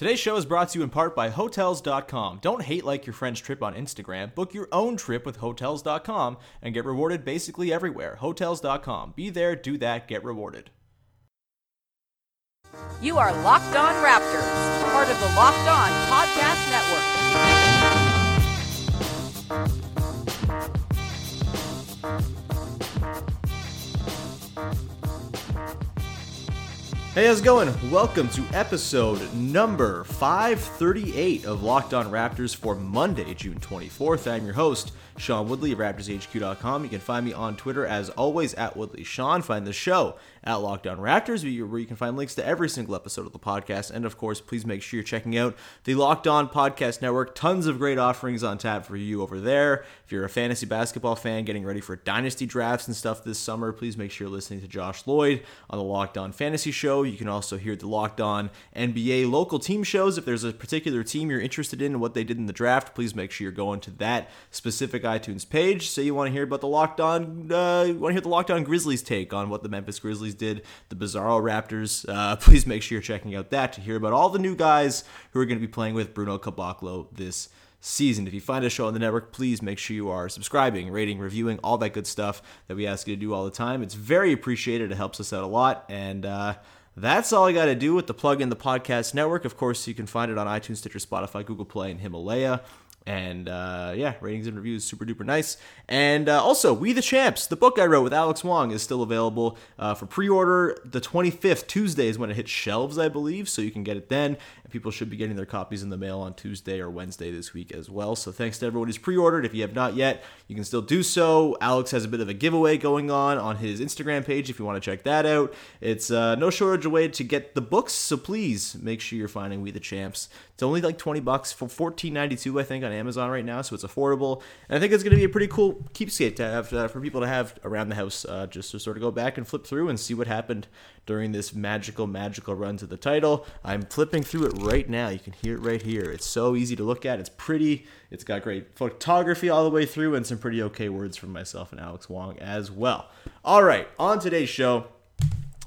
Today's show is brought to you in part by Hotels.com. Don't hate like your friend's trip on Instagram. Book your own trip with Hotels.com and get rewarded basically everywhere. Hotels.com. Be there, do that, get rewarded. You are Locked On Raptors, part of the Locked On Podcast Network. Hey, how's it going? Welcome to episode number 538 of Locked On Raptors for Monday, June 24th. I'm your host, Sean Woodley of RaptorsHQ.com. You can find me on Twitter as always at Woodley Sean. Find the show at Locked On Raptors, where you can find links to every single episode of the podcast. And of course, please make sure you're checking out the Locked On Podcast Network. Tons of great offerings on tap for you over there. If you're a fantasy basketball fan getting ready for dynasty drafts and stuff this summer, please make sure you're listening to Josh Lloyd on the Locked On Fantasy Show. You can also hear the Locked On NBA local team shows. If there's a particular team you're interested in and what they did in the draft, please make sure you're going to that specific iTunes page. Say you want to hear about the Locked On, uh, you want to hear the Locked On Grizzlies take on what the Memphis Grizzlies did, the Bizarro Raptors. Uh, please make sure you're checking out that to hear about all the new guys who are going to be playing with Bruno Caboclo this season. If you find a show on the network, please make sure you are subscribing, rating, reviewing, all that good stuff that we ask you to do all the time. It's very appreciated. It helps us out a lot. And uh, that's all I got to do with the plug in the podcast network. Of course, you can find it on iTunes, Stitcher, Spotify, Google Play, and Himalaya. And uh, yeah, ratings and reviews super duper nice. And uh, also, We the Champs, the book I wrote with Alex Wong, is still available uh, for pre order. The 25th, Tuesday, is when it hits shelves, I believe, so you can get it then. And people should be getting their copies in the mail on Tuesday or Wednesday this week as well. So thanks to everyone who's pre ordered. If you have not yet, you can still do so. Alex has a bit of a giveaway going on on his Instagram page if you want to check that out. It's uh, no shortage of way to get the books, so please make sure you're finding We the Champs. It's only like 20 bucks for 14.92, I think, on Amazon right now, so it's affordable. And I think it's going to be a pretty cool keepsake to have uh, for people to have around the house, uh, just to sort of go back and flip through and see what happened during this magical, magical run to the title. I'm flipping through it right now. You can hear it right here. It's so easy to look at. It's pretty. It's got great photography all the way through and some pretty okay words from myself and Alex Wong as well. All right, on today's show.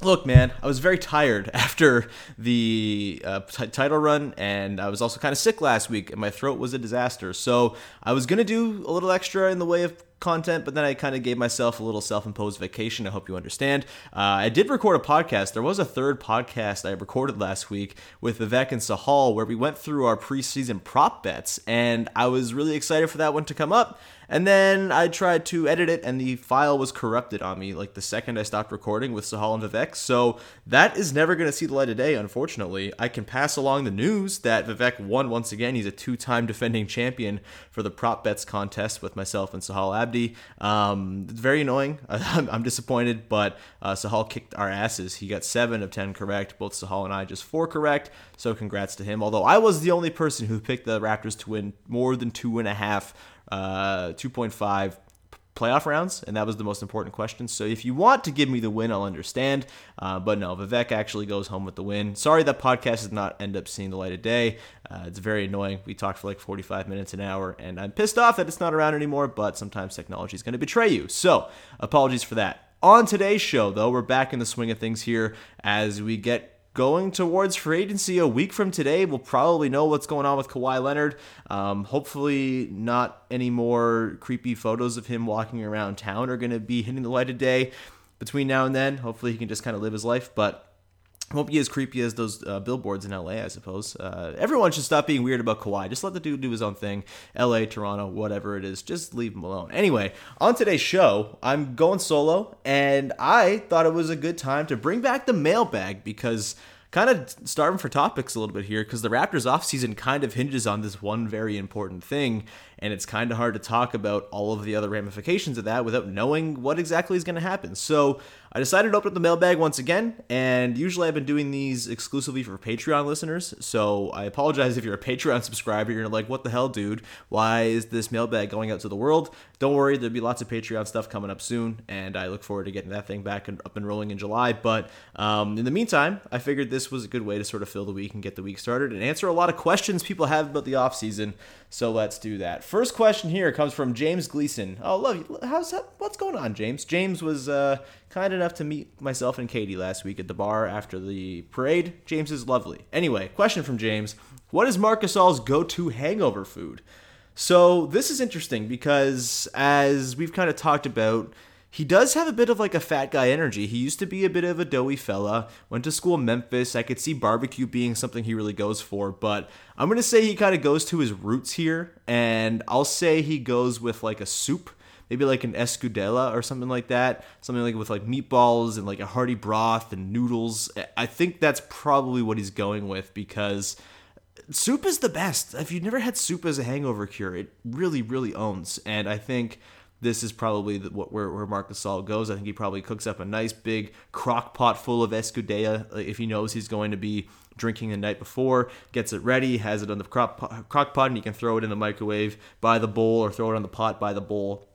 Look, man, I was very tired after the uh, t- title run, and I was also kind of sick last week, and my throat was a disaster. So I was gonna do a little extra in the way of content, but then I kind of gave myself a little self imposed vacation. I hope you understand. Uh, I did record a podcast. There was a third podcast I recorded last week with Vivek and Sahal where we went through our preseason prop bets, and I was really excited for that one to come up. And then I tried to edit it, and the file was corrupted on me like the second I stopped recording with Sahal and Vivek. So that is never going to see the light of day, unfortunately. I can pass along the news that Vivek won once again. He's a two time defending champion for the prop bets contest with myself and Sahal Abdi. Um, it's very annoying. I'm, I'm disappointed, but uh, Sahal kicked our asses. He got seven of 10 correct. Both Sahal and I just four correct. So congrats to him. Although I was the only person who picked the Raptors to win more than two and a half uh, 2.5 playoff rounds, and that was the most important question. So if you want to give me the win, I'll understand. Uh, but no, Vivek actually goes home with the win. Sorry that podcast does not end up seeing the light of day. Uh, it's very annoying. We talked for like 45 minutes an hour, and I'm pissed off that it's not around anymore, but sometimes technology is going to betray you. So apologies for that. On today's show, though, we're back in the swing of things here as we get going towards free agency a week from today. We'll probably know what's going on with Kawhi Leonard. Um, hopefully, not any more creepy photos of him walking around town are going to be hitting the light of day between now and then. Hopefully, he can just kind of live his life. But won't be as creepy as those uh, billboards in LA, I suppose. Uh, everyone should stop being weird about Kawhi. Just let the dude do his own thing. LA, Toronto, whatever it is, just leave him alone. Anyway, on today's show, I'm going solo, and I thought it was a good time to bring back the mailbag because kind of starving for topics a little bit here because the Raptors offseason kind of hinges on this one very important thing, and it's kind of hard to talk about all of the other ramifications of that without knowing what exactly is going to happen. So I decided to open up the mailbag once again, and usually I've been doing these exclusively for Patreon listeners. So I apologize if you're a Patreon subscriber. You're like, what the hell, dude? Why is this mailbag going out to the world? Don't worry, there'll be lots of Patreon stuff coming up soon, and I look forward to getting that thing back and up and rolling in July. But um, in the meantime, I figured this was a good way to sort of fill the week and get the week started and answer a lot of questions people have about the offseason. So let's do that. First question here comes from James Gleason. Oh, love you. How's that? What's going on, James? James was uh, kind enough to meet myself and Katie last week at the bar after the parade. James is lovely. Anyway, question from James What is Marc Gasol's go to hangover food? So this is interesting because as we've kind of talked about, he does have a bit of like a fat guy energy. He used to be a bit of a doughy fella. Went to school in Memphis. I could see barbecue being something he really goes for, but I'm gonna say he kind of goes to his roots here, and I'll say he goes with like a soup, maybe like an escudella or something like that, something like with like meatballs and like a hearty broth and noodles. I think that's probably what he's going with because soup is the best. If you've never had soup as a hangover cure, it really, really owns. And I think this is probably the, what, where, where Marc Gasol goes. I think he probably cooks up a nice big crock pot full of escudella if he knows he's going to be drinking the night before, gets it ready, has it on the crock pot, crock pot, and he can throw it in the microwave by the bowl or throw it on the pot by the bowl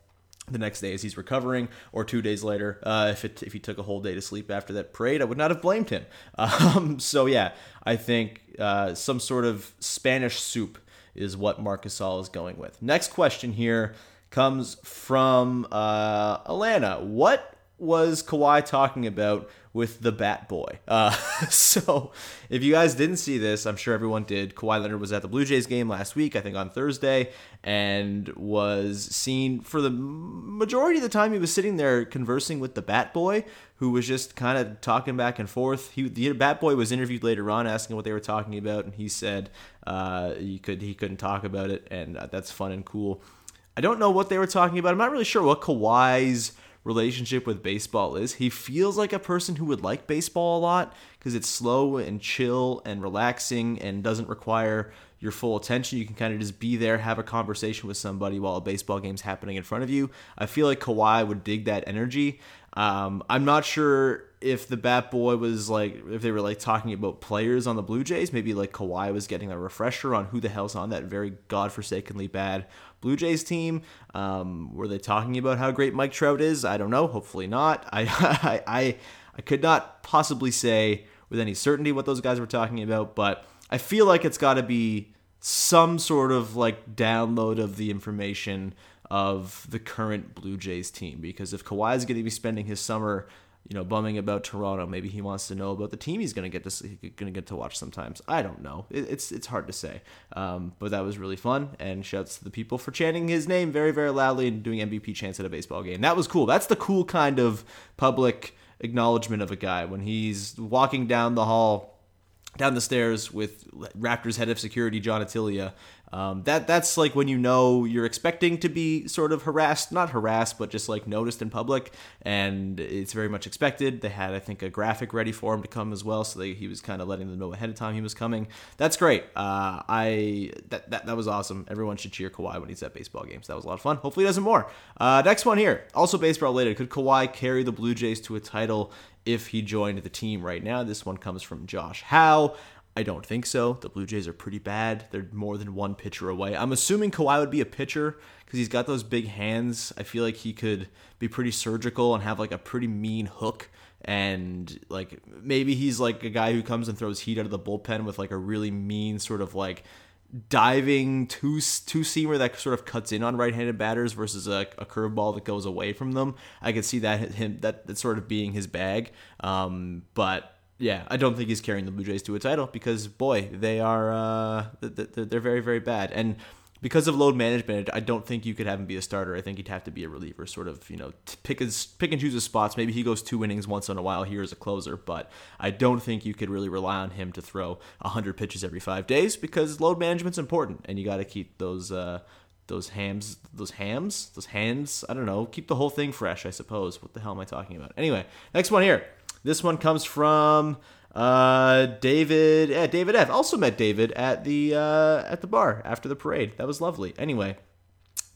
the next day as he's recovering, or two days later, uh, if it, if he took a whole day to sleep after that parade, I would not have blamed him. Um, so yeah, I think uh, some sort of Spanish soup is what Marc Gasol is going with. Next question here comes from uh, Alana. What was Kawhi talking about with the Bat Boy? Uh, so, if you guys didn't see this, I'm sure everyone did. Kawhi Leonard was at the Blue Jays game last week, I think on Thursday, and was seen for the majority of the time he was sitting there conversing with the Bat Boy, who was just kind of talking back and forth. He, the Bat Boy was interviewed later on, asking what they were talking about, and he said uh, he could he couldn't talk about it, and uh, that's fun and cool. I don't know what they were talking about. I'm not really sure what Kawhi's relationship with baseball is. He feels like a person who would like baseball a lot because it's slow and chill and relaxing and doesn't require your full attention. You can kind of just be there, have a conversation with somebody while a baseball game's happening in front of you. I feel like Kawhi would dig that energy. Um, I'm not sure if the Bat Boy was like, if they were like talking about players on the Blue Jays, maybe like Kawhi was getting a refresher on who the hell's on that very godforsakenly bad Blue Jays team. Um, were they talking about how great Mike Trout is? I don't know. Hopefully not. I, I, I, I could not possibly say with any certainty what those guys were talking about, but I feel like it's got to be some sort of like download of the information of the current Blue Jays team because if Kawhi is going to be spending his summer you know, bumming about Toronto. Maybe he wants to know about the team he's going to get to going to get to watch sometimes. I don't know. It, it's it's hard to say. Um, but that was really fun. And shouts to the people for chanting his name very very loudly and doing MVP chants at a baseball game. That was cool. That's the cool kind of public acknowledgement of a guy when he's walking down the hall down the stairs with Raptors head of security John Attilia um, that that's like when you know you're expecting to be sort of harassed, not harassed, but just like noticed in public, and it's very much expected. They had, I think, a graphic ready for him to come as well, so they, he was kind of letting them know ahead of time he was coming. That's great. Uh, I that, that that was awesome. Everyone should cheer Kawhi when he's at baseball games. That was a lot of fun. Hopefully, he does it more. Uh, next one here, also baseball related. Could Kawhi carry the Blue Jays to a title if he joined the team right now? This one comes from Josh Howe. I don't think so. The Blue Jays are pretty bad. They're more than one pitcher away. I'm assuming Kawhi would be a pitcher because he's got those big hands. I feel like he could be pretty surgical and have like a pretty mean hook. And like maybe he's like a guy who comes and throws heat out of the bullpen with like a really mean sort of like diving two two seamer that sort of cuts in on right-handed batters versus a, a curveball that goes away from them. I could see that him that, that sort of being his bag. Um, but yeah, I don't think he's carrying the Blue Jays to a title because boy, they are uh, they're very very bad, and because of load management, I don't think you could have him be a starter. I think he'd have to be a reliever, sort of you know pick his pick and choose his spots. Maybe he goes two innings once in a while here as a closer, but I don't think you could really rely on him to throw hundred pitches every five days because load management's important, and you got to keep those. Uh, those hams, those hams, those hands. I don't know. Keep the whole thing fresh, I suppose. What the hell am I talking about? Anyway, next one here. This one comes from uh, David. Yeah, David F. Also met David at the uh, at the bar after the parade. That was lovely. Anyway.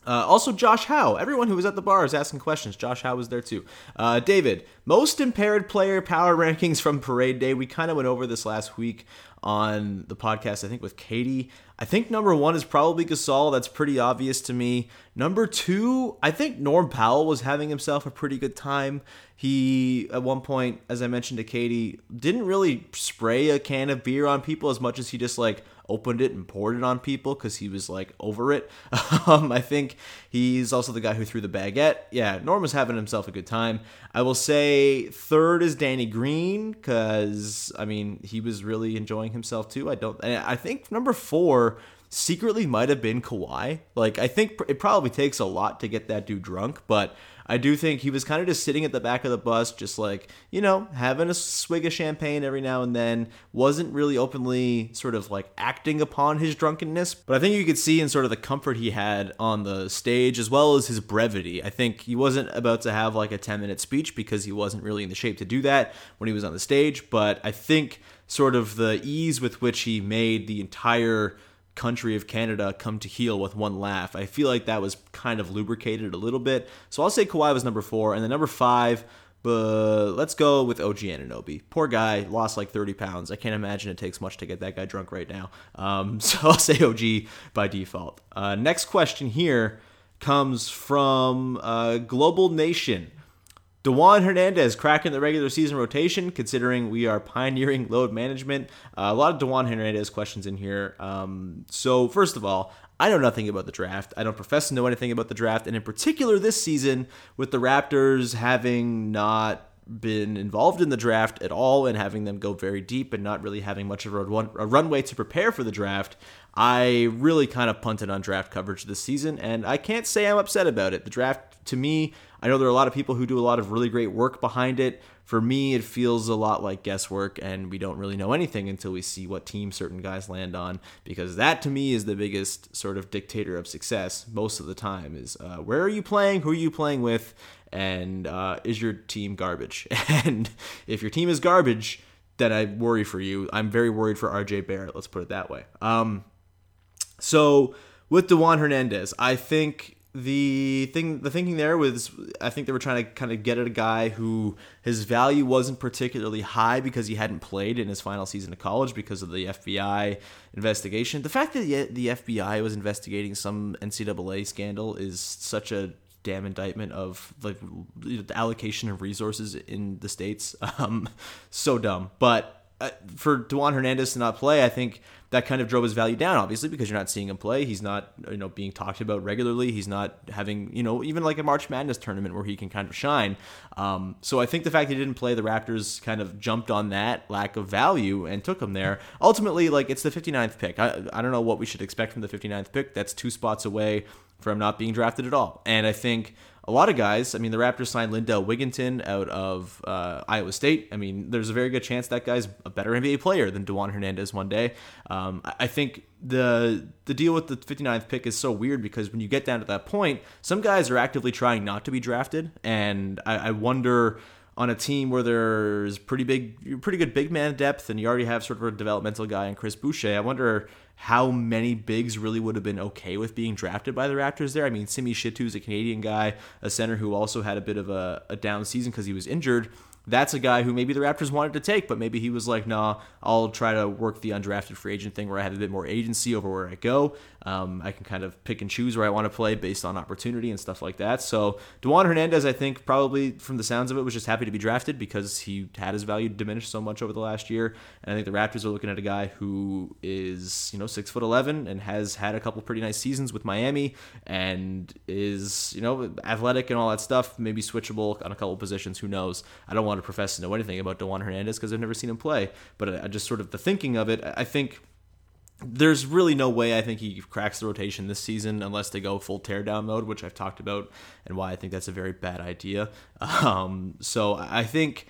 Uh, also, Josh Howe. Everyone who was at the bar is asking questions. Josh Howe was there too. Uh, David, most impaired player power rankings from Parade Day. We kind of went over this last week on the podcast, I think, with Katie. I think number one is probably Gasol. That's pretty obvious to me. Number two, I think Norm Powell was having himself a pretty good time. He, at one point, as I mentioned to Katie, didn't really spray a can of beer on people as much as he just like opened it and poured it on people because he was like over it. um, I think he's also the guy who threw the baguette. Yeah, Norm was having himself a good time. I will say third is Danny Green because I mean he was really enjoying himself too. I don't. I think number four secretly might have been Kawhi. Like I think it probably takes a lot to get that dude drunk, but I do think he was kind of just sitting at the back of the bus, just like, you know, having a swig of champagne every now and then, wasn't really openly sort of like acting upon his drunkenness. But I think you could see in sort of the comfort he had on the stage as well as his brevity. I think he wasn't about to have like a 10 minute speech because he wasn't really in the shape to do that when he was on the stage. But I think sort of the ease with which he made the entire country of Canada come to heel with one laugh. I feel like that was kind of lubricated a little bit. So I'll say Kawhi was number four. And then number five, but let's go with OG Anunoby. Poor guy, lost like 30 pounds. I can't imagine it takes much to get that guy drunk right now. Um, so I'll say OG by default. Uh, next question here comes from uh, Global Nation. Dewan Hernandez cracking the regular season rotation, considering we are pioneering load management. Uh, a lot of Dewan Hernandez questions in here. Um, so, first of all, I know nothing about the draft. I don't profess to know anything about the draft. And in particular, this season, with the Raptors having not been involved in the draft at all and having them go very deep and not really having much of a, run, a runway to prepare for the draft, I really kind of punted on draft coverage this season. And I can't say I'm upset about it. The draft, to me, I know there are a lot of people who do a lot of really great work behind it. For me, it feels a lot like guesswork, and we don't really know anything until we see what team certain guys land on. Because that, to me, is the biggest sort of dictator of success most of the time. Is uh, where are you playing? Who are you playing with? And uh, is your team garbage? and if your team is garbage, then I worry for you. I'm very worried for RJ Barrett. Let's put it that way. Um, so with Dewan Hernandez, I think the thing the thinking there was I think they were trying to kind of get at a guy who his value wasn't particularly high because he hadn't played in his final season of college because of the FBI investigation. The fact that the FBI was investigating some NCAA scandal is such a damn indictment of like the allocation of resources in the states. Um, so dumb, but uh, for Dewan Hernandez to not play, I think that kind of drove his value down, obviously, because you're not seeing him play. He's not, you know, being talked about regularly. He's not having, you know, even like a March Madness tournament where he can kind of shine. Um, so I think the fact he didn't play, the Raptors kind of jumped on that lack of value and took him there. Ultimately, like it's the 59th pick. I, I don't know what we should expect from the 59th pick. That's two spots away from not being drafted at all. And I think a lot of guys. I mean, the Raptors signed Lindell Wigginton out of uh, Iowa State. I mean, there's a very good chance that guy's a better NBA player than Dewan Hernandez one day. Um, I think the the deal with the 59th pick is so weird because when you get down to that point, some guys are actively trying not to be drafted, and I, I wonder on a team where there's pretty big, pretty good big man depth, and you already have sort of a developmental guy in Chris Boucher. I wonder how many bigs really would have been okay with being drafted by the Raptors there. I mean, Simi Shittu is a Canadian guy, a center who also had a bit of a, a down season because he was injured that's a guy who maybe the Raptors wanted to take, but maybe he was like, nah, I'll try to work the undrafted free agent thing where I have a bit more agency over where I go. Um, I can kind of pick and choose where I want to play based on opportunity and stuff like that. So Dewan Hernandez, I think, probably from the sounds of it, was just happy to be drafted because he had his value diminished so much over the last year. And I think the Raptors are looking at a guy who is, you know, six foot eleven and has had a couple pretty nice seasons with Miami and is, you know, athletic and all that stuff. Maybe switchable on a couple positions. Who knows? I don't want to profess to know anything about Dewan Hernandez because I've never seen him play. But I just sort of the thinking of it, I think there's really no way I think he cracks the rotation this season unless they go full teardown mode, which I've talked about and why I think that's a very bad idea. Um, so I think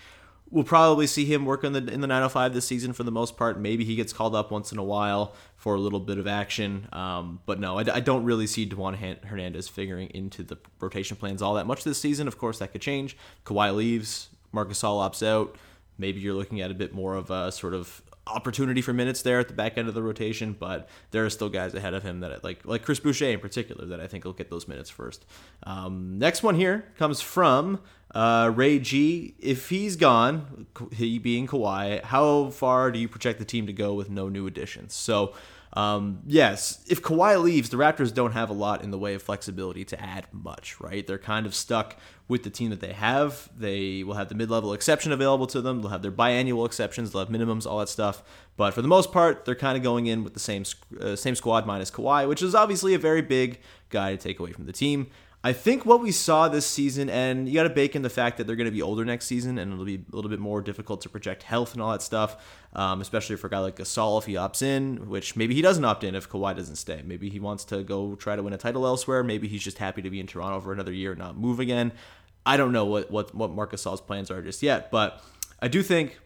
we'll probably see him work in the in the 905 this season for the most part. Maybe he gets called up once in a while for a little bit of action, um, but no, I, I, don't really see Dewan Hernandez figuring into the rotation plans all that much this season. Of course, that could change. Kawhi leaves, Marc Gasol opts out. Maybe you're looking at a bit more of a sort of opportunity for minutes there at the back end of the rotation, but there are still guys ahead of him that like like Chris Boucher in particular that I think will get those minutes first. Um, next one here comes from Uh, Ray G, if he's gone, he being Kawhi, how far do you project the team to go with no new additions? So, um, yes, if Kawhi leaves, the Raptors don't have a lot in the way of flexibility to add much, right? They're kind of stuck with the team that they have. They will have the mid level exception available to them. They'll have their biannual exceptions. They'll have minimums, all that stuff. But for the most part, they're kind of going in with the same uh, same squad minus Kawhi, which is obviously a very big guy to take away from the team. I think what we saw this season, and you got to bake in the fact that they're going to be older next season, and it'll be a little bit more difficult to project health and all that stuff, um, especially for a guy like Gasol if he opts in, which maybe he doesn't opt in if Kawhi doesn't stay. Maybe he wants to go try to win a title elsewhere. Maybe he's just happy to be in Toronto for another year and not move again. I don't know what what what Marc Gasol's plans are just yet, but I do think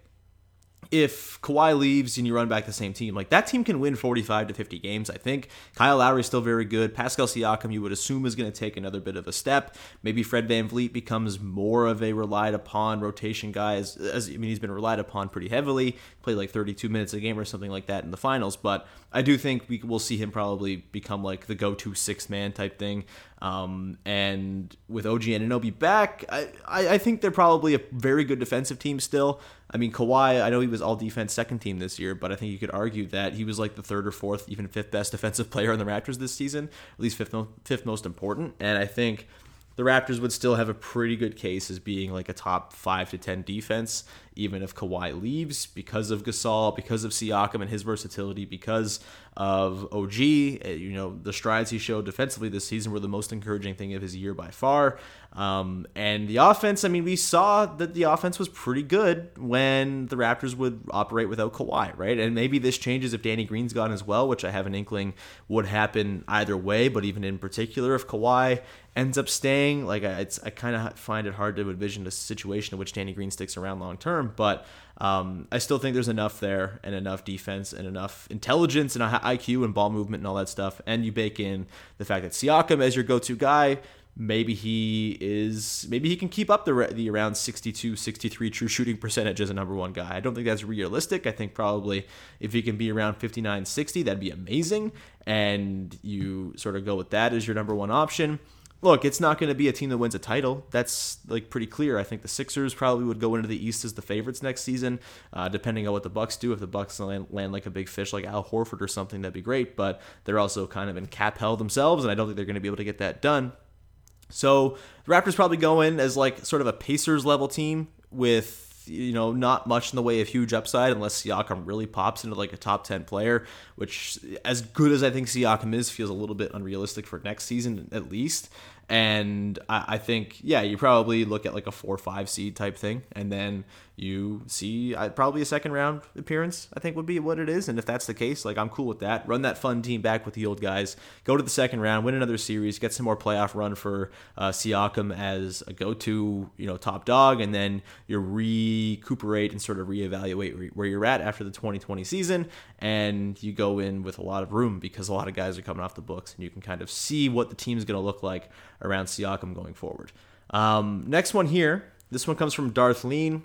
if Kawhi leaves and you run back the same team, like that team can win 45 to 50 games, I think. Kyle Lowry is still very good. Pascal Siakam, you would assume, is going to take another bit of a step. Maybe Fred VanVleet becomes more of a relied upon rotation guy. As, as I mean, he's been relied upon pretty heavily, played like 32 minutes a game or something like that in the finals. But I do think we will see him probably become like the go to sixth man type thing. Um, and with OG Anunoby back, I, I, I think they're probably a very good defensive team still. I mean, Kawhi, I know he was all defense second team this year, but I think you could argue that he was like the third or fourth, even fifth best defensive player on the Raptors this season, at least fifth, fifth most important. And I think the Raptors would still have a pretty good case as being like a top five to ten defense, even if Kawhi leaves because of Gasol, because of Siakam and his versatility, because of OG. Eh, you know, the strides he showed defensively this season were the most encouraging thing of his year by far. Um, and the offense, I mean, we saw that the offense was pretty good when the Raptors would operate without Kawhi, right? And maybe this changes if Danny Green's gone as well, which I have an inkling would happen either way. But even in particular, if Kawhi ends up staying, like I kind of find it hard to envision a situation in which Danny Green sticks around long term. But um, I still think there's enough there and enough defense and enough intelligence and IQ and ball movement and all that stuff. And you bake in the fact that Siakam as your go-to guy, maybe he is maybe he can keep up the the around 62 63 true shooting percentage as a number one guy. I don't think that's realistic. I think probably if he can be around 59 60 that'd be amazing. And you sort of go with that as your number one option look, it's not going to be a team that wins a title. That's like pretty clear. I think the Sixers probably would go into the East as the favorites next season, uh, depending on what the Bucks do. If the Bucks land, land like a big fish like Al Horford or something, that'd be great. But they're also kind of in cap hell themselves, and I don't think they're going to be able to get that done. So the Raptors probably go in as like sort of a Pacers level team with you know, not much in the way of huge upside unless Siakam really pops into like a top 10 player, which, as good as I think Siakam is, feels a little bit unrealistic for next season at least. And I, I think, yeah, you probably look at like a four or five seed type thing, and then you see probably a second round appearance. I think would be what it is. And if that's the case, like I'm cool with that. Run that fun team back with the old guys. Go to the second round, win another series, get some more playoff run for uh, Siakam as a go-to, you know, top dog, and then you recuperate and sort of reevaluate where you're at after the 2020 season, and you go in with a lot of room because a lot of guys are coming off the books, and you can kind of see what the team's going to look like around Siakam going forward. Um, next one here. This one comes from Darth Lean.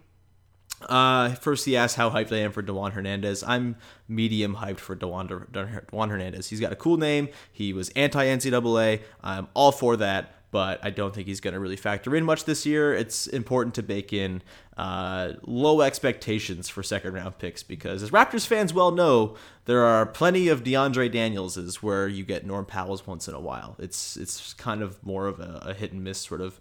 Uh, first, he asked how hyped I am for Dewan Hernandez. I'm medium hyped for Dewan, Dewan Hernandez. He's got a cool name. He was anti NCAA. I'm all for that, but I don't think he's going to really factor in much this year. It's important to bake in uh, low expectations for second round picks because, as Raptors fans well know, there are plenty of DeAndre Danielses where you get Norm Powell's once in a while. It's it's kind of more of a, a hit and miss sort of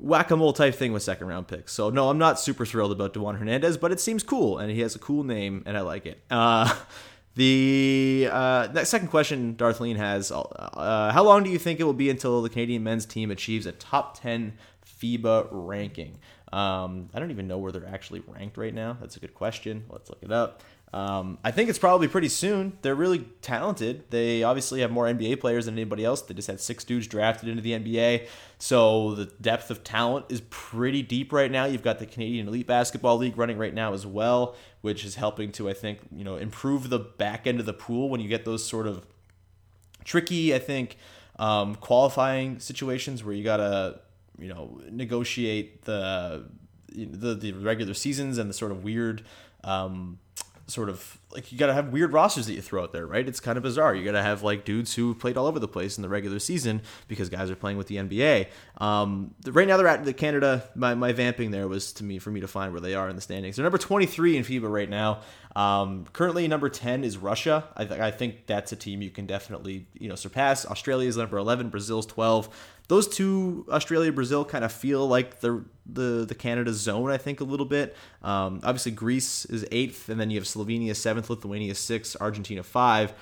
whack-a-mole type thing with second round picks. So no, I'm not super thrilled about Dewan Hernandez, but it seems cool and he has a cool name and I like it. Uh, the uh, second question Darth Lean has: uh, How long do you think it will be until the Canadian men's team achieves a top 10 FIBA ranking? Um, I don't even know where they're actually ranked right now. That's a good question. Let's look it up. Um, I think it's probably pretty soon. They're really talented. They obviously have more NBA players than anybody else. They just had six dudes drafted into the NBA. So the depth of talent is pretty deep right now. You've got the Canadian Elite Basketball League running right now as well, which is helping to, I think, you know, improve the back end of the pool when you get those sort of tricky, I think, um, qualifying situations where you got to, you know, negotiate the, the, the regular seasons and the sort of weird, um, sort of like you got to have weird rosters that you throw out there, right? It's kind of bizarre. You got to have like dudes who played all over the place in the regular season because guys are playing with the NBA. Um, right now they're at the Canada. My, my vamping there was to me for me to find where they are in the standings. They're number 23 in FIBA right now. Um, currently number 10 is Russia. I, th- I think that's a team you can definitely you know surpass. Australia is number 11. Brazil's 12 those two, Australia, Brazil, kind of feel like the the the Canada zone. I think a little bit. Um, obviously, Greece is eighth, and then you have Slovenia seventh, Lithuania sixth, Argentina five.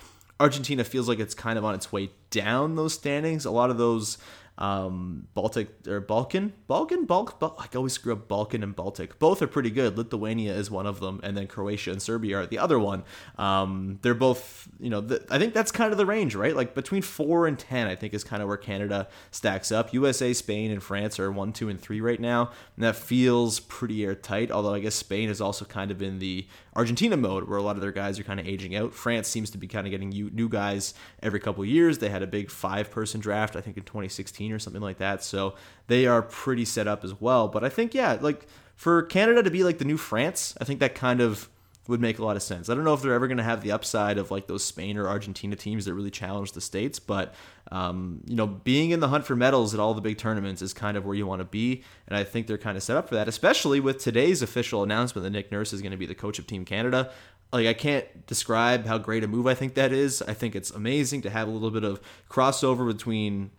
Argentina feels like it's kind of on its way down those standings. A lot of those um, Baltic or Balkan, Balkan, Balk. I always screw up Balkan and Baltic. Both are pretty good. Lithuania is one of them, and then Croatia and Serbia are the other one. Um, they're both, you know, the, I think that's kind of the range, right? Like between four and ten, I think is kind of where Canada stacks up. USA, Spain, and France are one, two, and three right now, and that feels pretty airtight. Although I guess Spain is also kind of in the Argentina mode, where a lot of their guys are kind of aging out. France seems to be kind of getting new guys every couple years. They had a big five-person draft, I think, in 2016 or something like that. So they are pretty set up as well. But I think, yeah, like for Canada to be like the new France, I think that kind of would make a lot of sense. I don't know if they're ever going to have the upside of like those Spain or Argentina teams that really challenge the states, but um, you know, being in the hunt for medals at all the big tournaments is kind of where you want to be, and I think they're kind of set up for that. Especially with today's official announcement that Nick Nurse is going to be the coach of Team Canada. Like I can't describe how great a move I think that is. I think it's amazing to have a little bit of crossover between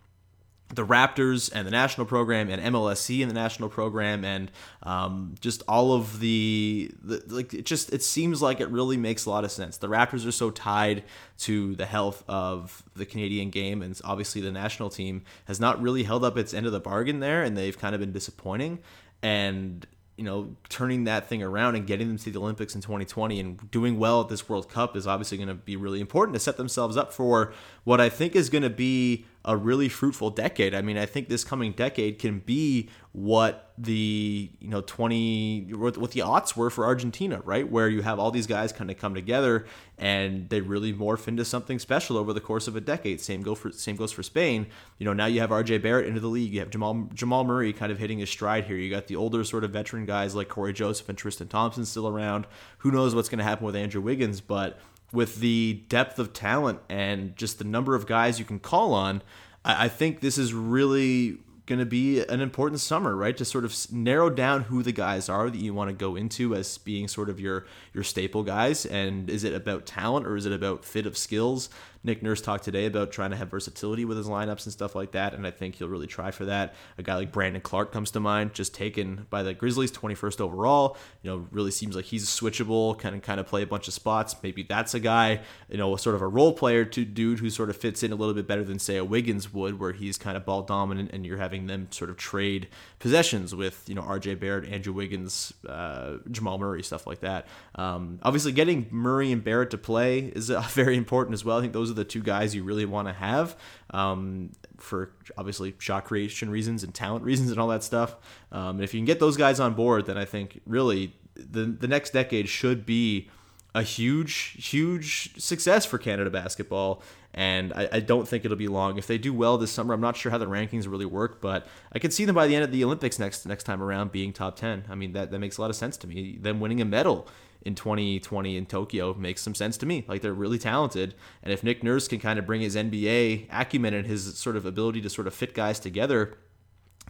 the Raptors and the national program and MLSE and the national program and um, just all of the, the, like it just it seems like it really makes a lot of sense. The Raptors are so tied to the health of the Canadian game and obviously the national team has not really held up its end of the bargain there and they've kind of been disappointing and you know, turning that thing around and getting them to the Olympics in 2020 and doing well at this World Cup is obviously going to be really important to set themselves up for what I think is going to be a really fruitful decade. I mean, I think this coming decade can be what the you know 20 what the odds were for Argentina, right? Where you have all these guys kind of come together and they really morph into something special over the course of a decade. Same go for same goes for Spain. You know, now you have RJ Barrett into the league. You have Jamal Jamal Murray kind of hitting his stride here. You got the older sort of veteran guys like Cory Joseph and Tristan Thompson still around. Who knows what's going to happen with Andrew Wiggins, but with the depth of talent and just the number of guys you can call on, I, I think this is really going to be an important summer, right? To sort of narrow down who the guys are that you want to go into as being sort of your your staple guys. And is it about talent or is it about fit of skills? Nick Nurse talked today about trying to have versatility with his lineups and stuff like that, and I think he'll really try for that. A guy like Brandon Clarke comes to mind, just taken by the Grizzlies, 21st overall. You know, really seems like he's switchable, of kind of play a bunch of spots. Maybe that's a guy, you know, sort of a role player to dude who sort of fits in a little bit better than say a Wiggins would, where he's kind of ball dominant and you're having them sort of trade possessions with you know R.J. Barrett, Andrew Wiggins, uh, Jamal Murray, stuff like that. Um, obviously, getting Murray and Barrett to play is uh, very important as well. I think those are the two guys you really want to have um, for obviously shot creation reasons and talent reasons and all that stuff. Um, and if you can get those guys on board, then I think really the the next decade should be a huge, huge success for Canada basketball. And I, I, don't think it'll be long. If they do well this summer, I'm not sure how the rankings really work, but I could see them by the end of the Olympics next next time around being top 10. I mean, that, that makes a lot of sense to me. Them winning a medal in 2020 in Tokyo makes some sense to me. Like they're really talented, and if Nick Nurse can kind of bring his NBA acumen and his sort of ability to sort of fit guys together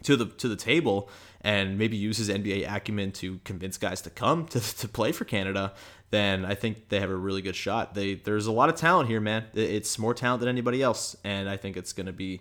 to the to the table and maybe use his NBA acumen to convince guys to come to, to play for Canada, then I think they have a really good shot. They there's a lot of talent here, man. It's more talent than anybody else, and I think it's going to be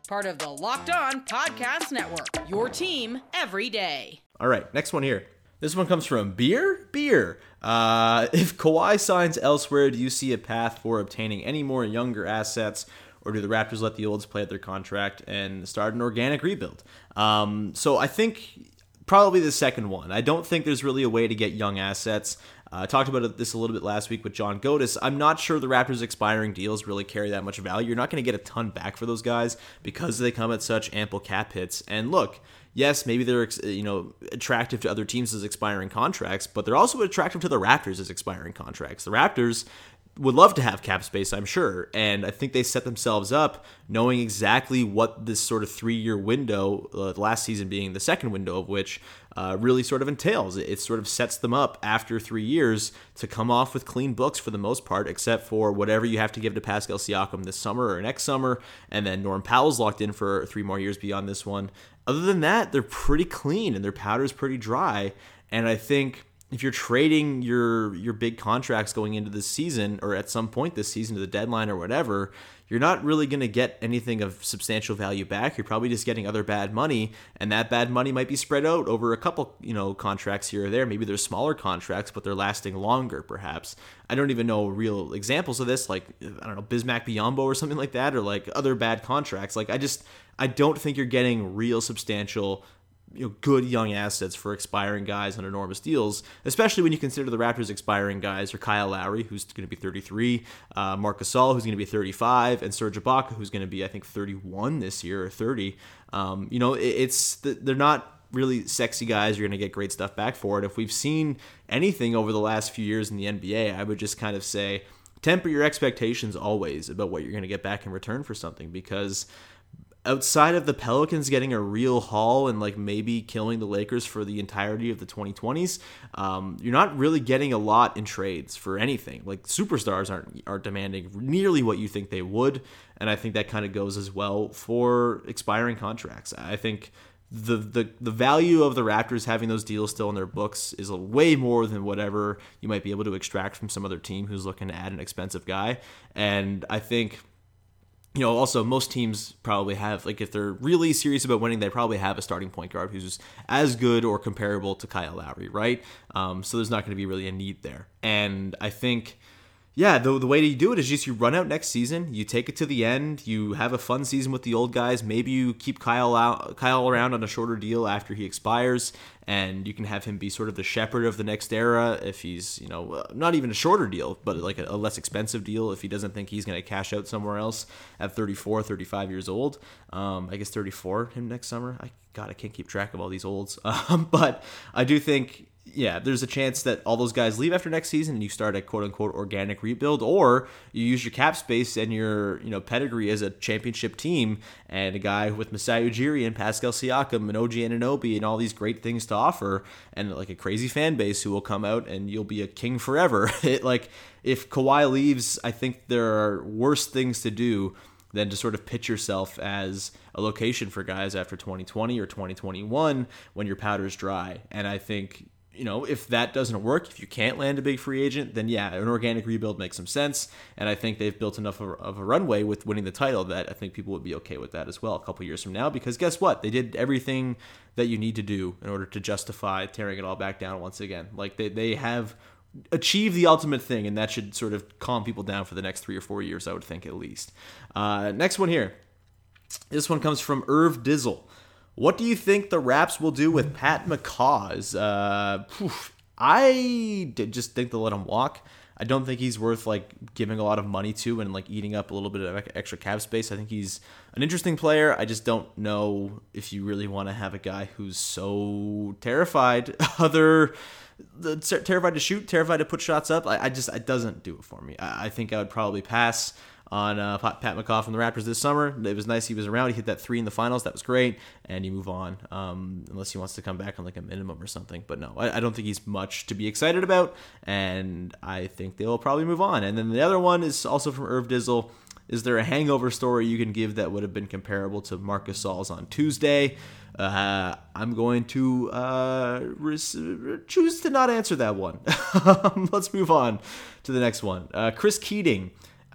Part of the Locked On Podcast Network. Your team every day. All right, next one here. This one comes from Beer Beer. Uh, if Kawhi signs elsewhere, do you see a path for obtaining any more younger assets, or do the Raptors let the olds play out their contract and start an organic rebuild? Um, so I think probably the second one. I don't think there's really a way to get young assets. Uh, I talked about this a little bit last week with John Godis. I'm not sure the Raptors' expiring deals really carry that much value. You're not going to get a ton back for those guys because they come at such ample cap hits. And look, yes, maybe they're you know attractive to other teams as expiring contracts, but they're also attractive to the Raptors as expiring contracts. The Raptors would love to have cap space, I'm sure. And I think they set themselves up knowing exactly what this sort of three year window, uh, last season being the second window of which, uh, really sort of entails. It, it, sort of sets them up after three years to come off with clean books for the most part, except for whatever you have to give to Pascal Siakam this summer or next summer. And then Norm Powell's locked in for three more years beyond this one. Other than that, they're pretty clean and their powder's pretty dry. And I think if you're trading your your big contracts going into this season or at some point this season to the deadline or whatever, you're not really going to get anything of substantial value back. You're probably just getting other bad money, and that bad money might be spread out over a couple, you know, contracts here or there. Maybe they're smaller contracts, but they're lasting longer, perhaps. I don't even know real examples of this, like I don't know, Bismack Biyombo or something like that, or like other bad contracts. Like I just I don't think you're getting real substantial you know, good young assets for expiring guys on enormous deals, especially when you consider the Raptors' expiring guys are Kyle Lowry, who's going to be 33, uh, Marc Gasol, who's going to be 35, and Serge Ibaka, who's going to be, I think, 31 this year or 30. Um, you know, it, it's they're not really sexy guys you're going to get great stuff back for it. If we've seen anything over the last few years in the NBA, I would just kind of say temper your expectations always about what you're going to get back in return for something because – outside of the Pelicans getting a real haul and like maybe killing the Lakers for the entirety of the 2020s, um, you're not really getting a lot in trades for anything. Like superstars aren't are demanding nearly what you think they would, and I think that kind of goes as well for expiring contracts. I think. The, the the value of the Raptors having those deals still in their books is way more than whatever you might be able to extract from some other team who's looking to add an expensive guy. And I think you know, also most teams probably have like if they're really serious about winning, they probably have a starting point guard who's as good or comparable to Kyle Lowry, right? Um, so there's not going to be really a need there, and I think yeah, the, the way to do it is just you run out next season, you take it to the end, you have a fun season with the old guys. Maybe you keep Kyle out, Kyle around on a shorter deal after he expires, and you can have him be sort of the shepherd of the next era if he's you know uh, not even a shorter deal, but like a, a less expensive deal if he doesn't think he's going to cash out somewhere else at 34, 35 years old. Um, I guess 34 him next summer. I God, I can't keep track of all these olds, um, but I do think yeah, there's a chance that all those guys leave after next season and you start a quote unquote organic rebuild, or you use your cap space and your you know pedigree as a championship team and a guy with Masai Ujiri and Pascal Siakam and OG Anunoby and all these great things to offer and like a crazy fan base who will come out and you'll be a king forever. it like if Kawhi leaves, I think there are worse things to do than to sort of pitch yourself as a location for guys after 2020 or 2021 when your powder's dry. And I think you know, if that doesn't work, if you can't land a big free agent, then yeah, an organic rebuild makes some sense. And I think they've built enough of a runway with winning the title that I think people would be okay with that as well a couple years from now. Because guess what? They did everything that you need to do in order to justify tearing it all back down once again. Like they, they have achieved the ultimate thing, and that should sort of calm people down for the next three or four years, I would think at least. Uh, next one here. This one comes from Irv Dizzle. What do you think the Raps will do with Pat McCaws? Uh, I just think they'll let him walk. I don't think he's worth like giving a lot of money to and like eating up a little bit of extra cap space. I think he's an interesting player. I just don't know if you really want to have a guy who's so terrified other terrified to shoot, terrified to put shots up. I, I just it doesn't do it for me. I, I think I would probably pass on uh, Pat McCaw from the Raptors this summer. It was nice he was around. He hit that three in the finals. That was great. And you move on, um, unless he wants to come back on like a minimum or something. But no, I, I, don't think he's much to be excited about. And I think they'll probably move on. And then the other one is also from Irv Dizzle. Is there a hangover story you can give that would have been comparable to Marc Gasol's on Tuesday? Uh, I'm going to uh, res- choose to not answer that one. Let's move on to the next one. Uh, Chris Keating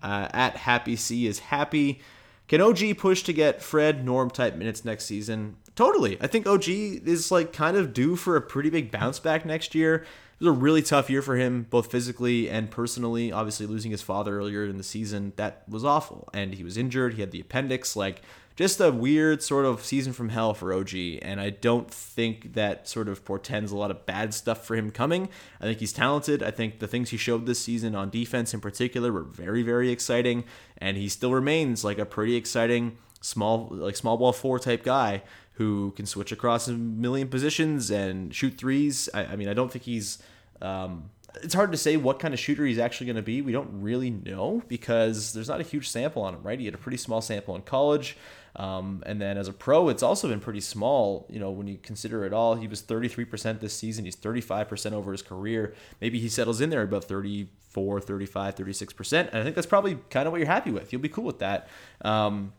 uh, at Happy C is happy. Can OG push to get Fred Norm type minutes next season? Totally. I think OG is like kind of due for a pretty big bounce back next year. it was a really tough year for him, both physically and personally. Obviously, losing his father earlier in the season, that was awful. And he was injured. He had the appendix. Like, just a weird sort of season from hell for OG. And I don't think that sort of portends a lot of bad stuff for him coming. I think he's talented. I think the things he showed this season on defense in particular were very, very exciting. And he still remains like a pretty exciting small, like small ball four type guy who can switch across a million positions and shoot threes. I, I mean, I don't think he's. Um, it's hard to say what kind of shooter he's actually going to be. We don't really know because there's not a huge sample on him, right? He had a pretty small sample in college. Um, and then as a pro, it's also been pretty small, you know, when you consider it all. He was 33% this season. He's 35% over his career. Maybe he settles in there about 34, 35, 36%. And I think that's probably kind of what you're happy with. You'll be cool with that. Um,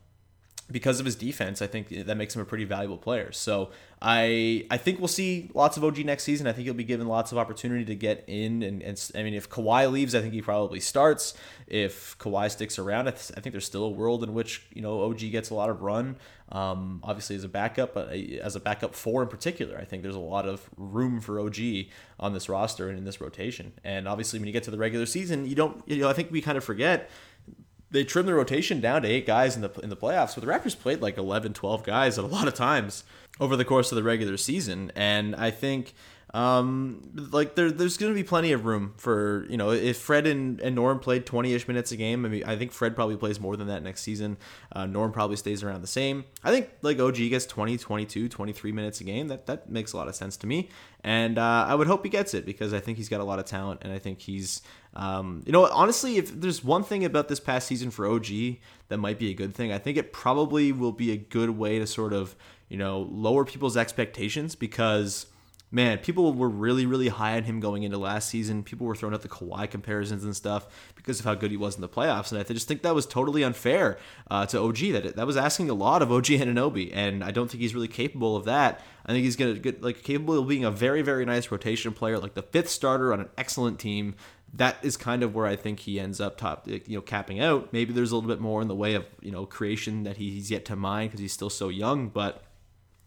because of his defense, I think that makes him a pretty valuable player. So I I think we'll see lots of OG next season. I think he'll be given lots of opportunity to get in. And, and I mean, if Kawhi leaves, I think he probably starts. If Kawhi sticks around, I, th- I think there's still a world in which you know OG gets a lot of run. Um, obviously as a backup, but as a backup four in particular, I think there's a lot of room for OG on this roster and in this rotation. And obviously, when you get to the regular season, you don't. You know, I think we kind of forget they trimmed the rotation down to eight guys in the in the playoffs. But the Raptors played like 11, 12 guys at a lot of times over the course of the regular season, and I think um, like there, there's going to be plenty of room for you know if Fred and, and Norm played 20ish minutes a game. I mean, I think Fred probably plays more than that next season. Uh, Norm probably stays around the same. I think like OG gets 20, 22, 23 minutes a game. That that makes a lot of sense to me, and uh, I would hope he gets it because I think he's got a lot of talent, and I think he's um, you know honestly, if there's one thing about this past season for OG that might be a good thing, I think it probably will be a good way to sort of you know lower people's expectations because man, people were really, really high on him going into last season. People were throwing out the Kawhi comparisons and stuff because of how good he was in the playoffs, and I just think that was totally unfair uh, to OG. That that was asking a lot of OG Anunoby, and I don't think he's really capable of that. I think he's gonna get like capable of being a very, very nice rotation player, like the fifth starter on an excellent team. That is kind of where I think he ends up top, you know, capping out. Maybe there's a little bit more in the way of you know creation that he's yet to mine because he's still so young, but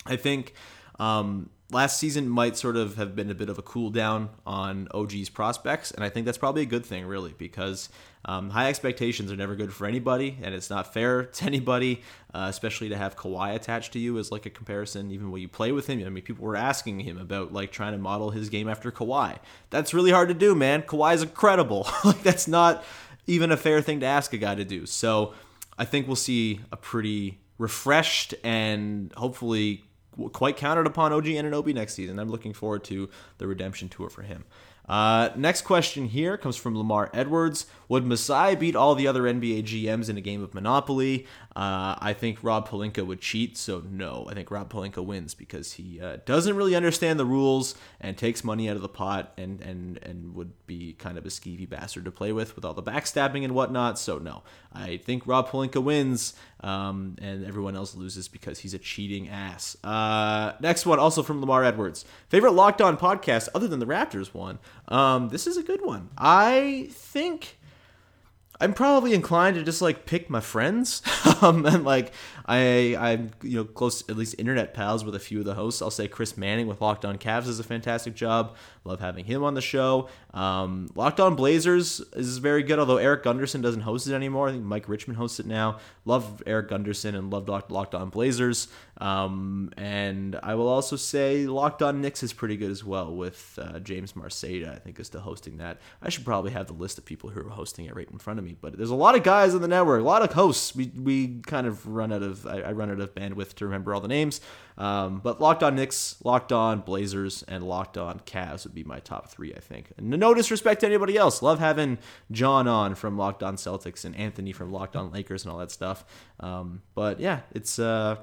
I think. Um, last season might sort of have been a bit of a cool down on OG's prospects, and I think that's probably a good thing, really, because um, high expectations are never good for anybody, and it's not fair to anybody, uh, especially to have Kawhi attached to you as like a comparison, even when you play with him. I mean, people were asking him about like trying to model his game after Kawhi. That's really hard to do, man. Kawhi's incredible. like that's not even a fair thing to ask a guy to do. So I think we'll see a pretty refreshed and hopefully quite counted upon OG Anunoby next season. I'm looking forward to the redemption tour for him. Uh, next question here comes from Lamar Edwards. Would Masai beat all the other NBA GMs in a game of Monopoly? Uh, I think Rob Pelinka would cheat, so no. I think Rob Pelinka wins because he uh, doesn't really understand the rules and takes money out of the pot and, and, and would be kind of a skeevy bastard to play with with all the backstabbing and whatnot. So no, I think Rob Pelinka wins um, and everyone else loses because he's a cheating ass. Uh, next one, also from Lamar Edwards. Favorite Locked On podcast other than the Raptors one? Um, this is a good one. I think I'm probably inclined to just like pick my friends. um, and like I I'm you know close at least internet pals with a few of the hosts. I'll say Chris Manning with Locked On Cavs does a fantastic job. Love having him on the show. Um, Locked On Blazers is very good, although Eric Gunderson doesn't host it anymore. I think Mike Richman hosts it now. Love Eric Gunderson and love Locked On Blazers. Um, and I will also say Locked On Knicks is pretty good as well with uh, James Marceda. I think is still hosting that. I should probably have the list of people who are hosting it right in front of me. But there's a lot of guys on the network, a lot of hosts. We we kind of run out of I, I run out of bandwidth to remember all the names. Um, but Locked On Knicks, Locked On Blazers, and Locked On Cavs would be my top three, I think. And no disrespect to anybody else. Love having John on from Locked On Celtics and Anthony from Locked On Lakers and all that stuff. Um, but yeah, it's. Uh,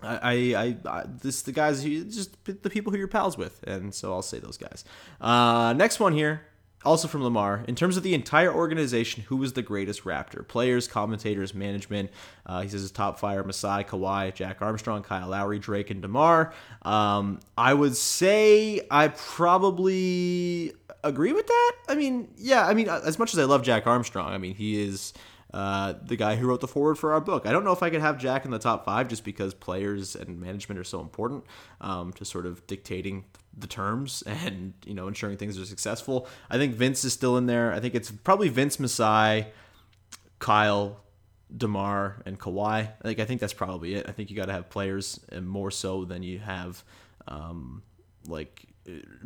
I, I, I, this the guys you just the people who you're pals with, and so I'll say those guys. Uh, next one here, also from Lamar, in terms of the entire organization, who was the greatest Raptor? Players, commentators, management. Uh, he says his top five Masai, Kawhi, Jack Armstrong, Kyle Lowry, Drake, and DeMar. Um, I would say I probably agree with that. I mean, yeah, I mean, as much as I love Jack Armstrong, I mean, he is uh, the guy who wrote the forward for our book. I don't know if I could have Jack in the top five just because players and management are so important um, to sort of dictating the terms and you know ensuring things are successful. I think Vince is still in there. I think it's probably Vince Masai, Kyle, Demar, and Kawhi. Like I think that's probably it. I think you got to have players and more so than you have um, like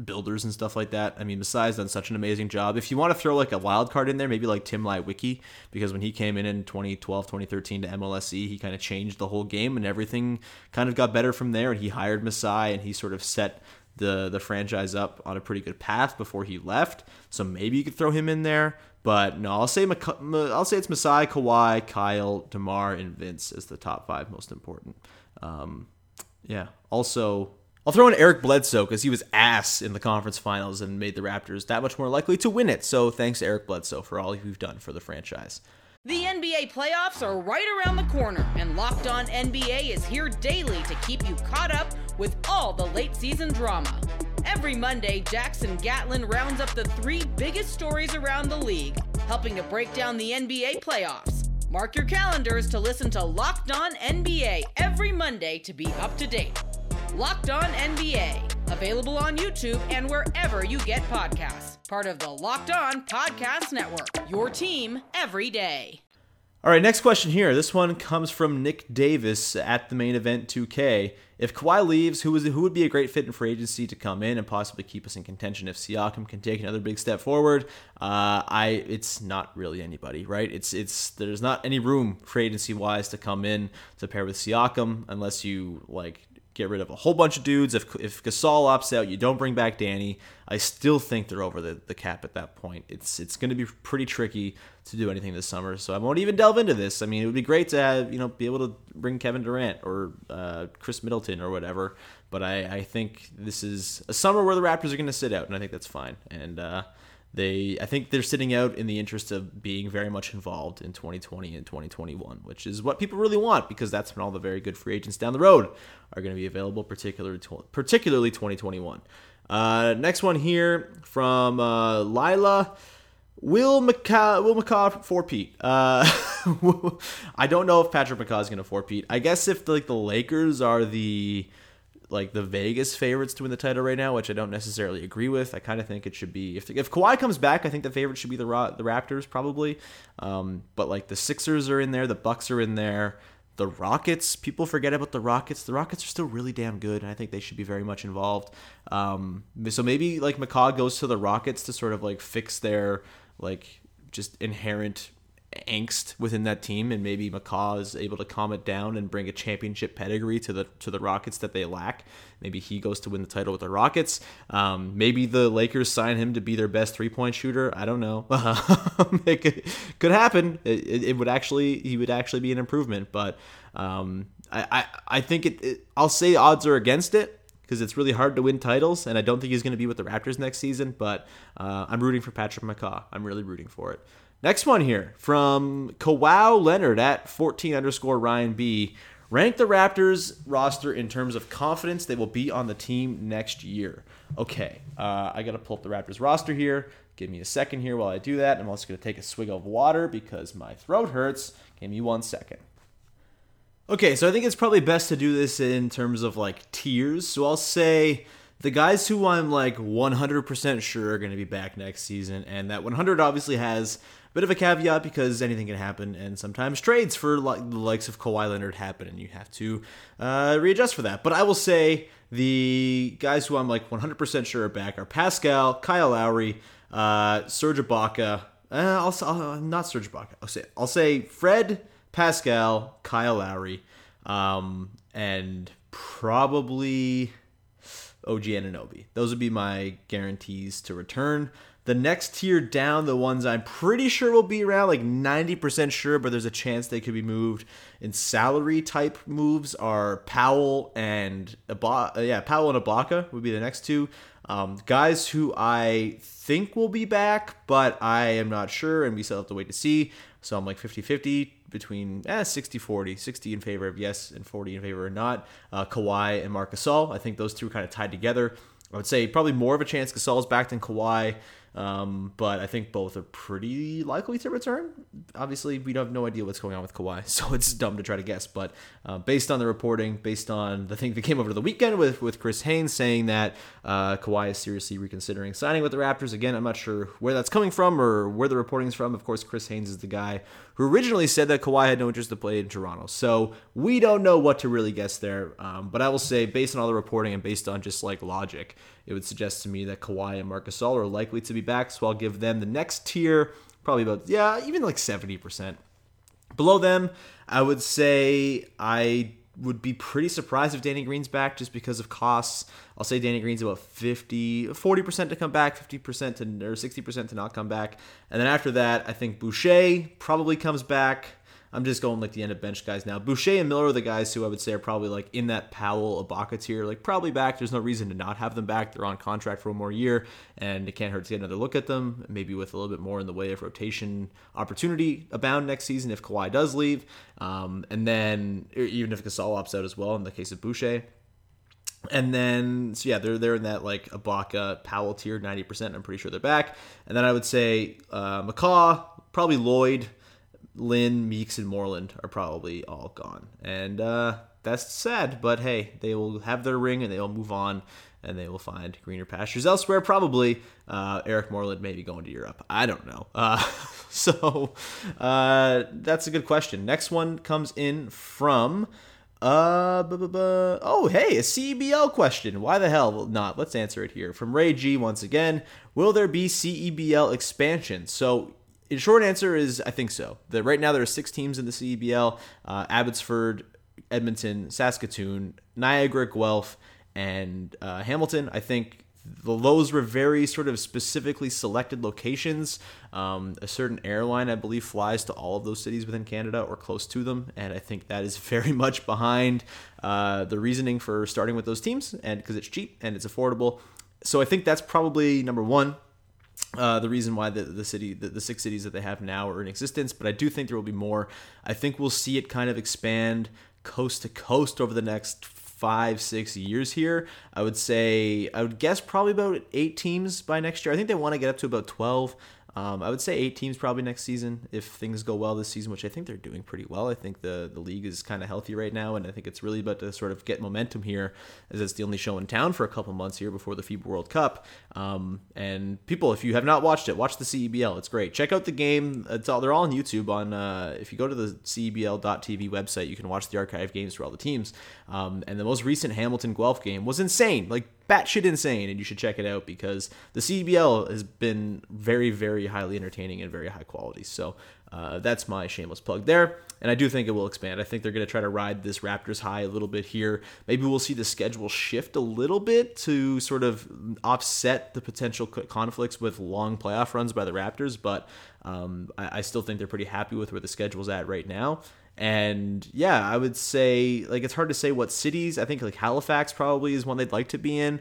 builders and stuff like that. I mean, Masai's done such an amazing job. If you want to throw like a wild card in there, maybe like Tim Leiweke, because when he came in in 2012, 2013 to MLSE, he kind of changed the whole game and everything kind of got better from there. And he hired Masai and he sort of set the the franchise up on a pretty good path before he left. So maybe you could throw him in there. But no, I'll say I'll say it's Masai, Kawhi, Kyle, Demar, and Vince as the top five most important. Um, yeah. Also, I'll throw in Eric Bledsoe because he was ass in the conference finals and made the Raptors that much more likely to win it. So thanks Eric Bledsoe for all you've done for the franchise. The NBA playoffs are right around the corner, and Locked On NBA is here daily to keep you caught up with all the late season drama. Every Monday, Jackson Gatlin rounds up the three biggest stories around the league, helping to break down the NBA playoffs. Mark your calendars to listen to Locked On NBA every Monday to be up to date. Locked On NBA, available on YouTube and wherever you get podcasts. Part of the Locked On Podcast Network, your team every day. All right, next question here. This one comes from Nick Davis at the main event 2K. If Kawhi leaves, who is who would be a great fit in free agency to come in and possibly keep us in contention? If Siakam can take another big step forward, uh, I it's not really anybody, right? It's it's there's not any room free agency wise to come in to pair with Siakam unless you like get rid of a whole bunch of dudes. If if Gasol opts out, you don't bring back Danny. I still think they're over the, the cap at that point. It's it's going to be pretty tricky to do anything this summer. So I won't even delve into this. I mean, it would be great to have, you know be able to bring Kevin Durant or uh, Khris Middleton or whatever. But I, I think this is a summer where the Raptors are going to sit out, and I think that's fine. And uh, they I think they're sitting out in the interest of being very much involved in 2020 and 2021, which is what people really want because that's when all the very good free agents down the road are going to be available, particularly particularly 2021. Uh, next one here from uh, Lila. Will McCaw, Will McCaw for Pete? Uh, I don't know if Patrick McCaw is going to four Pete. I guess if like the Lakers are the like the Vegas favorites to win the title right now, which I don't necessarily agree with. I kind of think it should be if if Kawhi comes back, I think the favorite should be the the Raptors probably. Um, but like the Sixers are in there, the Bucks are in there. The Rockets, people forget about the Rockets. The Rockets are still really damn good, and I think they should be very much involved. Um, so maybe like McCaw goes to the Rockets to sort of like fix their like just inherent angst within that team, and maybe McCaw is able to calm it down and bring a championship pedigree to the to the Rockets that they lack. Maybe he goes to win the title with the Rockets. Um, maybe the Lakers sign him to be their best three point shooter. I don't know. it could, could happen. It, it, it, would actually he would actually be an improvement, but um, I, I I think it, it. I'll say odds are against it because it's really hard to win titles, and I don't think he's going to be with the Raptors next season. But uh, I'm rooting for Patrick McCaw. I'm really rooting for it. Next one here from Kawhi Leonard at 14 underscore Ryan B. Rank the Raptors roster in terms of confidence they will be on the team next year. Okay, uh, I got to pull up the Raptors roster here. Give me a second here while I do that. I'm also going to take a swig of water because my throat hurts. Give me one second. Okay, so I think it's probably best to do this in terms of like tiers. So I'll say the guys who I'm like 100% sure are going to be back next season, and that 100 obviously has bit of a caveat because anything can happen, and sometimes trades for like the likes of Kawhi Leonard happen, and you have to uh, readjust for that. But I will say the guys who I'm like 100% sure are back are Pascal, Kyle Lowry, uh, Serge Ibaka. Uh, I'll, I'll not Serge Ibaka. I'll say I'll say Fred, Pascal, Kyle Lowry, um, and probably OG Anunoby. Those would be my guarantees to return. The next tier down, the ones I'm pretty sure will be around, like 90% sure, but there's a chance they could be moved in salary type moves are Powell and Ibaka. Uh, yeah, Powell and Ibaka would be the next two. Um, guys who I think will be back, but I am not sure, and we still have to wait to see. So I'm like 50 50 between eh, 60 40, 60 in favor of yes and 40 in favor of not. Uh, Kawhi and Marc Gasol. I think those two are kind of tied together. I would say probably more of a chance Gasol's back than Kawhi. Um, but I think both are pretty likely to return. Obviously, we have no idea what's going on with Kawhi, so it's dumb to try to guess. But uh, based on the reporting, based on the thing that came over the weekend with, with Chris Haynes saying that uh, Kawhi is seriously reconsidering signing with the Raptors, again, I'm not sure where that's coming from or where the reporting is from. Of course, Chris Haynes is the guy who originally said that Kawhi had no interest to play in Toronto. So we don't know what to really guess there. Um, but I will say, based on all the reporting and based on just like logic, it would suggest to me that Kawhi and Marcus Gasol are likely to be back. So I'll give them the next tier, probably about, yeah, even like 70%. Below them, I would say I would be pretty surprised if Danny Green's back just because of costs. I'll say Danny Green's about 50, 40% to come back, 50% to, or 60% to not come back. And then after that, I think Boucher probably comes back. I'm just going like the end of bench guys now. Boucher and Miller are the guys who I would say are probably like in that Powell Ibaka tier, like probably back. There's no reason to not have them back. They're on contract for one more year, and it can't hurt to get another look at them. Maybe with a little bit more in the way of rotation opportunity abound next season if Kawhi does leave, um, and then even if Gasol opts out as well in the case of Boucher. And then, so yeah, they're they're in that like Ibaka Powell tier, ninety percent. I'm pretty sure they're back. And then I would say uh, McCaw, probably Lloyd, Lin, Meeks, and Moreland are probably all gone. And uh, that's sad, but hey, they will have their ring and they will move on and they will find greener pastures elsewhere. Probably uh, Eric Moreland may be going to Europe. I don't know. Uh, so uh, that's a good question. Next one comes in from. Uh, bu- bu- bu- oh, hey, a CEBL question. Why the hell not? Let's answer it here. From Ray G once again. Will there be CEBL expansion? So in short answer is I think so. The, right now there are six teams in the CEBL: uh, Abbotsford, Edmonton, Saskatoon, Niagara, Guelph, and uh, Hamilton. I think the those were very sort of specifically selected locations. Um, a certain airline, I believe, flies to all of those cities within Canada or close to them, and I think that is very much behind uh, the reasoning for starting with those teams, and because it's cheap and it's affordable. So I think that's probably number one. Uh, the reason why the, the city the, the six cities that they have now are in existence but i do think there will be more. I think we'll see it kind of expand coast to coast over the next five six years here. I would say i would guess probably about eight teams by next year. I think they want to get up to about 12 um, I would say eight teams probably next season if things go well this season, which I think they're doing pretty well. I think the the league is kind of healthy right now, and I think it's really about to sort of get momentum here, as it's the only show in town for a couple months here before the FIBA World Cup. Um, and people, if you have not watched it, watch the CEBL. It's great. Check out the game. It's all they're all on YouTube. On uh, if you go to the CEBL.tv website, you can watch the archive games for all the teams. Um, and the most recent Hamilton Guelph game was insane. Like batshit insane, and you should check it out because the CEBL has been very, very highly entertaining and very high quality. So uh, that's my shameless plug there. And I do think it will expand. I think they're going to try to ride this Raptors high a little bit here. Maybe we'll see the schedule shift a little bit to sort of offset the potential conflicts with long playoff runs by the Raptors. But um, I, I still think they're pretty happy with where the schedule's at right now. And yeah, I would say like it's hard to say what cities. I think like Halifax probably is one they'd like to be in.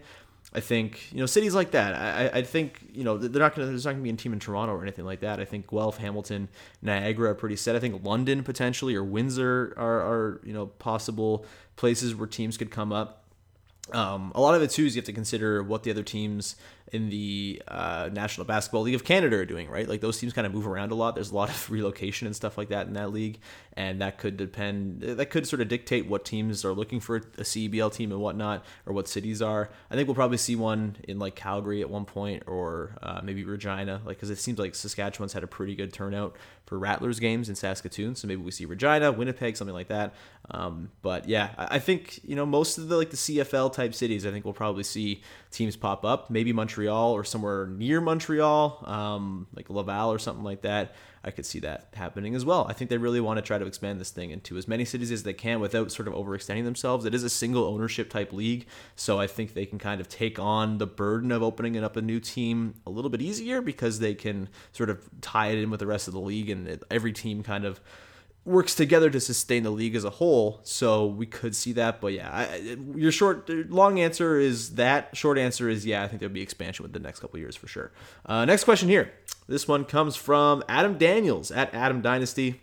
I think you know cities like that. I, I think you know they're not gonna. There's not gonna be a team in Toronto or anything like that. I think Guelph, Hamilton, Niagara are pretty set. I think London potentially or Windsor are, are you know possible places where teams could come up. Um, a lot of it too is you have to consider what the other teams in the uh, National Basketball League of Canada are doing, right? Like those teams kind of move around a lot. There's a lot of relocation and stuff like that in that league, and that could depend. That could sort of dictate what teams are looking for a CEBL team and whatnot, or what cities are. I think we'll probably see one in like Calgary at one point, or uh, maybe Regina, like because it seems like Saskatchewan's had a pretty good turnout for Rattlers games in Saskatoon, so maybe we see Regina, Winnipeg, something like that. Um, but yeah, I think you know most of the like the CFL type cities, I think we'll probably see teams pop up. Maybe Montreal or somewhere near Montreal, um, like Laval or something like that. I could see that happening as well. I think they really want to try to expand this thing into as many cities as they can without sort of overextending themselves. It is a single ownership type league, so I think they can kind of take on the burden of opening it up a new team a little bit easier because they can sort of tie it in with the rest of the league and every team kind of works together to sustain the league as a whole. So we could see that, but yeah, I, your short, long answer is that. Short answer is yeah. I think there'll be expansion with the next couple years for sure. Uh, next question here. This one comes from Adam Daniels at Adam Dynasty.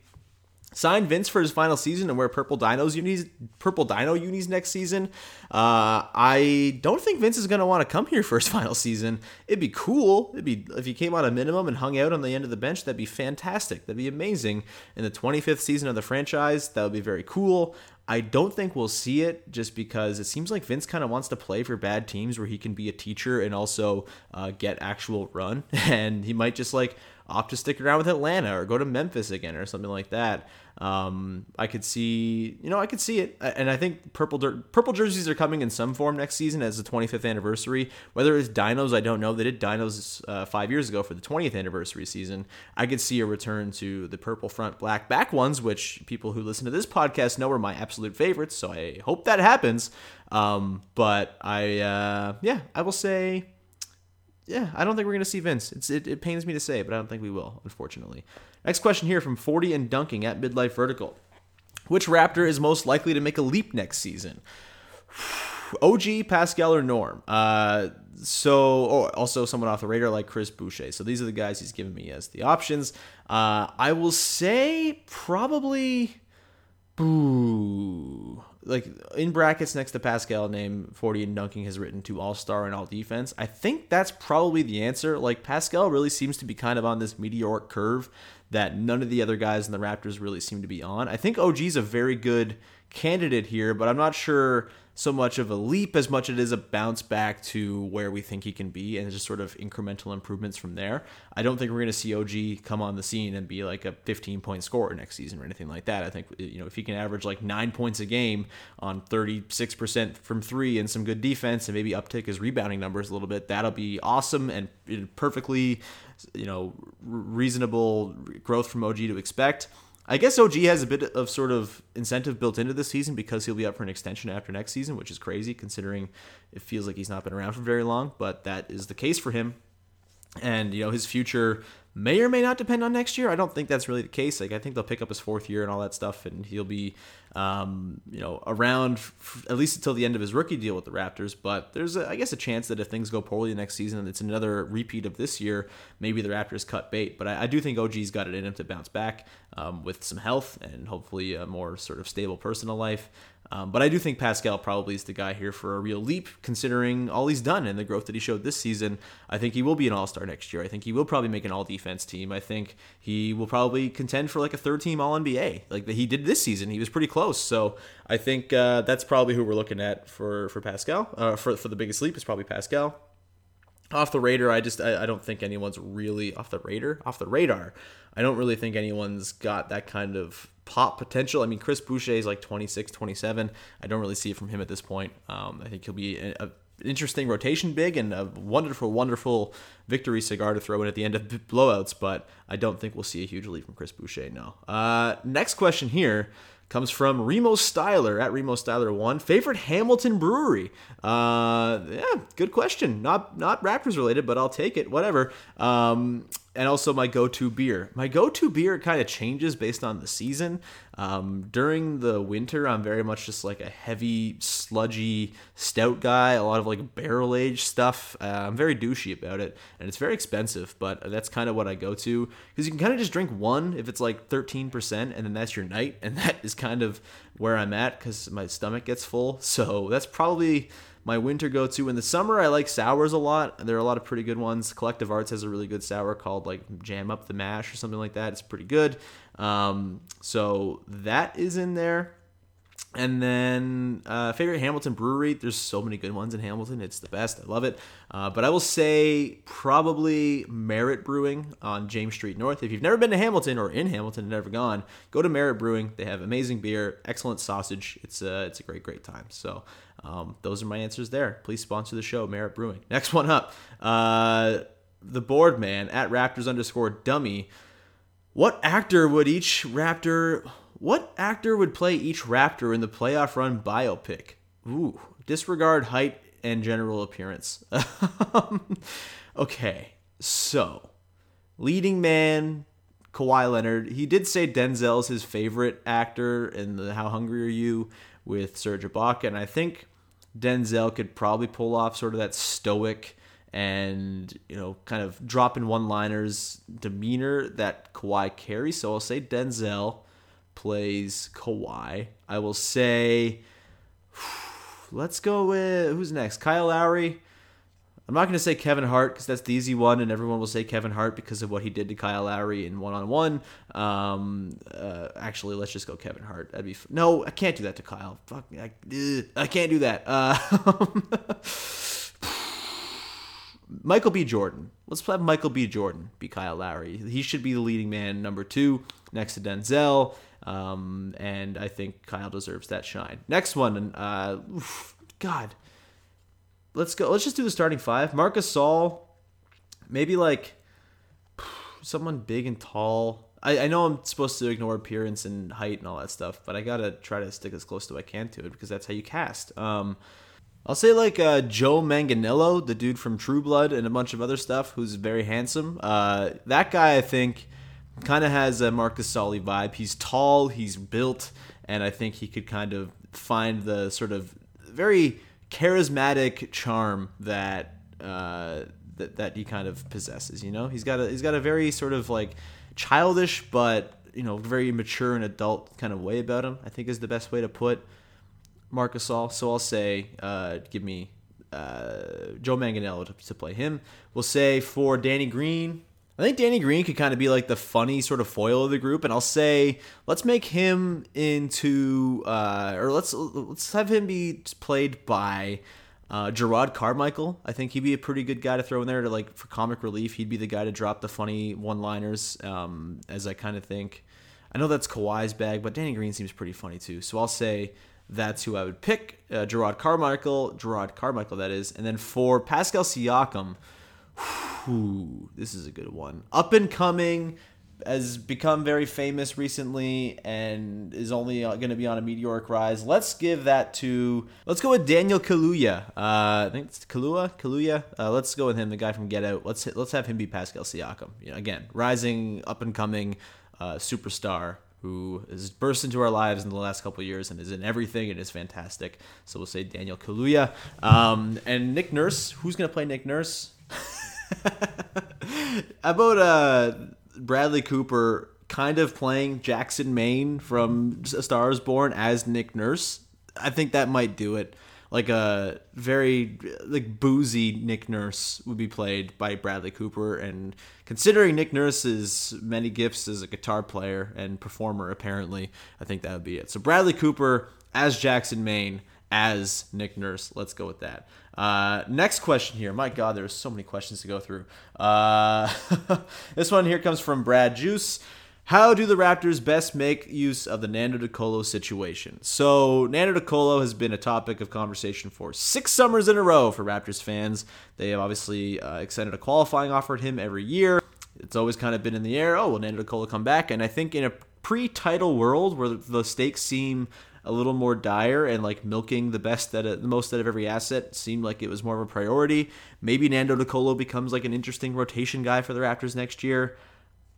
Sign Vince for his final season and wear purple dinos unis, purple dino unis next season. Uh, I don't think Vince is going to want to come here for his final season. It'd be cool. It'd be if he came on a minimum and hung out on the end of the bench. That'd be fantastic. That'd be amazing. In the 25th season of the franchise, that would be very cool. I don't think we'll see it just because it seems like Vince kind of wants to play for bad teams where he can be a teacher and also uh, get actual run. And he might just like opt to stick around with Atlanta or go to Memphis again or something like that. Um, I could see, you know, I could see it, and I think purple purple jerseys are coming in some form next season as the 25th anniversary. Whether it's dinos, I don't know. They did dinos uh, five years ago for the 20th anniversary season. I could see a return to the purple front, black back ones, which people who listen to this podcast know are my absolute favorites. So I hope that happens. Um, but I, uh, yeah, I will say yeah, I don't think we're going to see Vince. It's, it, it pains me to say, but I don't think we will, unfortunately. Next question here from 40 and Dunking at Midlife Vertical. Which Raptor is most likely to make a leap next season? OG, Pascal, or Norm? Uh, so, oh, also someone off the radar like Chris Boucher. So these are the guys he's given me as the options. Uh, I will say probably. Boo like in brackets next to Pascal, name 40 and Dunking has written to All Star and All Defense. I think that's probably the answer. Like Pascal really seems to be kind of on this meteoric curve that none of the other guys in the Raptors really seem to be on. I think OG's a very good candidate here, but I'm not sure so much of a leap as much as it is a bounce back to where we think he can be and just sort of incremental improvements from there. I don't think we're going to see OG come on the scene and be like a 15 point scorer next season or anything like that. I think you know if he can average like 9 points a game on 36% from 3 and some good defense and maybe uptick his rebounding numbers a little bit, that'll be awesome and perfectly you know reasonable growth from OG to expect. I guess OG has a bit of sort of incentive built into this season because he'll be up for an extension after next season, which is crazy considering it feels like he's not been around for very long, but that is the case for him. And, you know, his future may or may not depend on next year. I don't think that's really the case. Like I think they'll pick up his fourth year and all that stuff, and he'll be, um, you know, around f- at least until the end of his rookie deal with the Raptors. But there's, a, I guess, a chance that if things go poorly next season it's another repeat of this year, maybe the Raptors cut bait. But I, I do think OG's got it in him to bounce back um, with some health and hopefully a more sort of stable personal life. Um, but I do think Pascal probably is the guy here for a real leap, considering all he's done and the growth that he showed this season. I think he will be an all star next year. I think he will probably make an all defense team. I think he will probably contend for like a third team all NBA, like that he did this season. He was pretty close. So I think uh, that's probably who we're looking at for, for Pascal. Uh, for, for the biggest leap is probably Pascal off the radar i just I, I, don't think anyone's really off the radar off the radar. I don't really think anyone's got that kind of pop potential. I mean chris boucher is like 26 27 i don't really see it from him at this point. Um, i think he'll be a, a interesting rotation big and a wonderful wonderful victory cigar to throw in at the end of blowouts but i don't think we'll see a huge lead from chris boucher no. Uh, next question here comes from Remo Styler at Remo Styler one. Favorite Hamilton brewery? Uh, yeah, good question. Not not Raptors related, but I'll take it. Whatever. Um, and also my go-to beer. My go-to beer kind of changes based on the season. Um, during the winter, I'm very much just like a heavy, sludgy stout guy. A lot of like barrel aged stuff. Uh, I'm very douchey about it, and it's very expensive. But that's kind of what I go to because you can kind of just drink one if it's like 13%, and then that's your night, and that is kind of where I'm at because my stomach gets full. So that's probably my winter go to. In the summer, I like sours a lot. There are a lot of pretty good ones. Collective Arts has a really good sour called like Jam Up the Mash or something like that. It's pretty good. Um, so that is in there. And then uh, favorite Hamilton brewery. There's so many good ones in Hamilton. It's the best. I love it. Uh, but I will say probably Merit Brewing on James Street North. If you've never been to Hamilton or in Hamilton and never gone, go to Merit Brewing. They have amazing beer, excellent sausage. It's a it's a great great time. So um, those are my answers there. Please sponsor the show, Merit Brewing. Next one up, uh, the board man at Raptors underscore dummy. What actor would each Raptor? What actor would play each Raptor in the playoff run biopic? Ooh, disregard height and general appearance. okay, so leading man Kawhi Leonard. He did say Denzel's his favorite actor in the How Hungry Are You with Serge Ibaka, and I think Denzel could probably pull off sort of that stoic and you know kind of drop in one liners demeanor that Kawhi carries. So I'll say Denzel. plays Kawhi. I will say, let's go with who's next? Kyle Lowry. I'm not going to say Kevin Hart because that's the easy one, and everyone will say Kevin Hart because of what he did to Kyle Lowry in one on one. Actually, let's just go Kevin Hart. That'd be f- no, I can't do that to Kyle. Fuck, I, ugh, I can't do that. Uh, Michael B. Jordan. Let's have Michael B. Jordan be Kyle Lowry. He should be the leading man, number two, next to Denzel. Um, and I think Kyle deserves that shine. Next one, uh, God, let's go. Let's just do the starting five. Marc Gasol, maybe like someone big and tall. I, I know I'm supposed to ignore appearance and height and all that stuff, but I gotta try to stick as close to I can to it because that's how you cast. Um, I'll say like uh, Joe Manganiello, the dude from True Blood and a bunch of other stuff, who's very handsome. Uh, that guy, I think, kind of has a Marcus Gasol vibe. He's tall, he's built, and I think he could kind of find the sort of very charismatic charm that uh, that that he kind of possesses. You know, he's got a he's got a very sort of like childish but you know very mature and adult kind of way about him. I think is the best way to put Marc Gasol. So I'll say, uh, give me uh, Joe Manganiello to, to, play him. We'll say for Danny Green. I think Danny Green could kind of be like the funny sort of foil of the group, and I'll say let's make him into, uh, or let's let's have him be played by uh, Jerrod Carmichael. I think he'd be a pretty good guy to throw in there to like for comic relief. He'd be the guy to drop the funny one-liners, um, as I kind of think. I know that's Kawhi's bag, but Danny Green seems pretty funny too. So I'll say that's who I would pick. Uh, Jerrod Carmichael, Gerard Carmichael, that is. And then for Pascal Siakam, whew, this is a good one. Up and coming, has become very famous recently and is only going to be on a meteoric rise. Let's give that to let's go with Daniel Kaluuya. Uh, I think it's Kalua, Kaluuya. Uh, let's go with him, the guy from Get Out. Let's let's have him be Pascal Siakam. You know, again, rising, up and coming uh, superstar who has burst into our lives in the last couple years and is in everything and is fantastic. So we'll say Daniel Kaluuya. Um, and Nick Nurse. Who's going to play Nick Nurse? About uh, Bradley Cooper kind of playing Jackson Maine from A Star is Born as Nick Nurse. I think that might do it. Like a very like boozy Nick Nurse would be played by Bradley Cooper, and considering Nick Nurse's many gifts as a guitar player and performer, apparently, I think that would be it. So Bradley Cooper as Jackson Maine as Nick Nurse. Let's go with that. Uh, next question here. My God, there's so many questions to go through. Uh, this one here comes from Brad Juice. How do the Raptors best make use of the Nando De Colo situation? So, Nando De Colo has been a topic of conversation for six summers in a row for Raptors fans. They have obviously uh, extended a qualifying offer at him every year. It's always kind of been in the air. Oh, will Nando De Colo come back? And I think in a pre-title world where the stakes seem a little more dire and like milking the best that uh, the most out of every asset seemed like it was more of a priority. Maybe Nando De Colo becomes like an interesting rotation guy for the Raptors next year.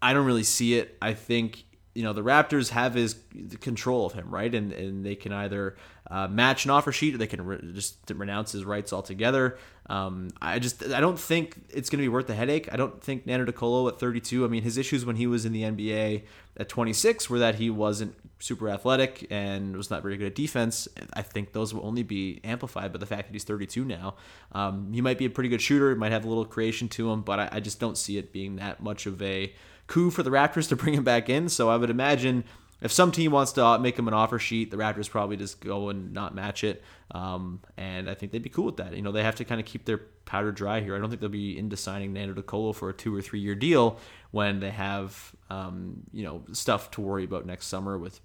I don't really see it. I think you know the Raptors have his control of him, right? And and they can either uh, match an offer sheet or they can re- just renounce his rights altogether. Um, I just I don't think it's going to be worth the headache. I don't think Nando De Colo at 32. I mean, his issues when he was in the NBA at 26 were that he wasn't super athletic and was not very good at defense. I think those will only be amplified by the fact that he's 32 now. Um, he might be a pretty good shooter. He Might have a little creation to him, but I, I just don't see it being that much of a coup for the Raptors to bring him back in. So I would imagine if some team wants to make him an offer sheet, the Raptors probably just go and not match it. Um, and I think they'd be cool with that. You know, they have to kind of keep their powder dry here. I don't think they'll be into signing Nando De Colo for a two or three year deal when they have, um, you know, stuff to worry about next summer with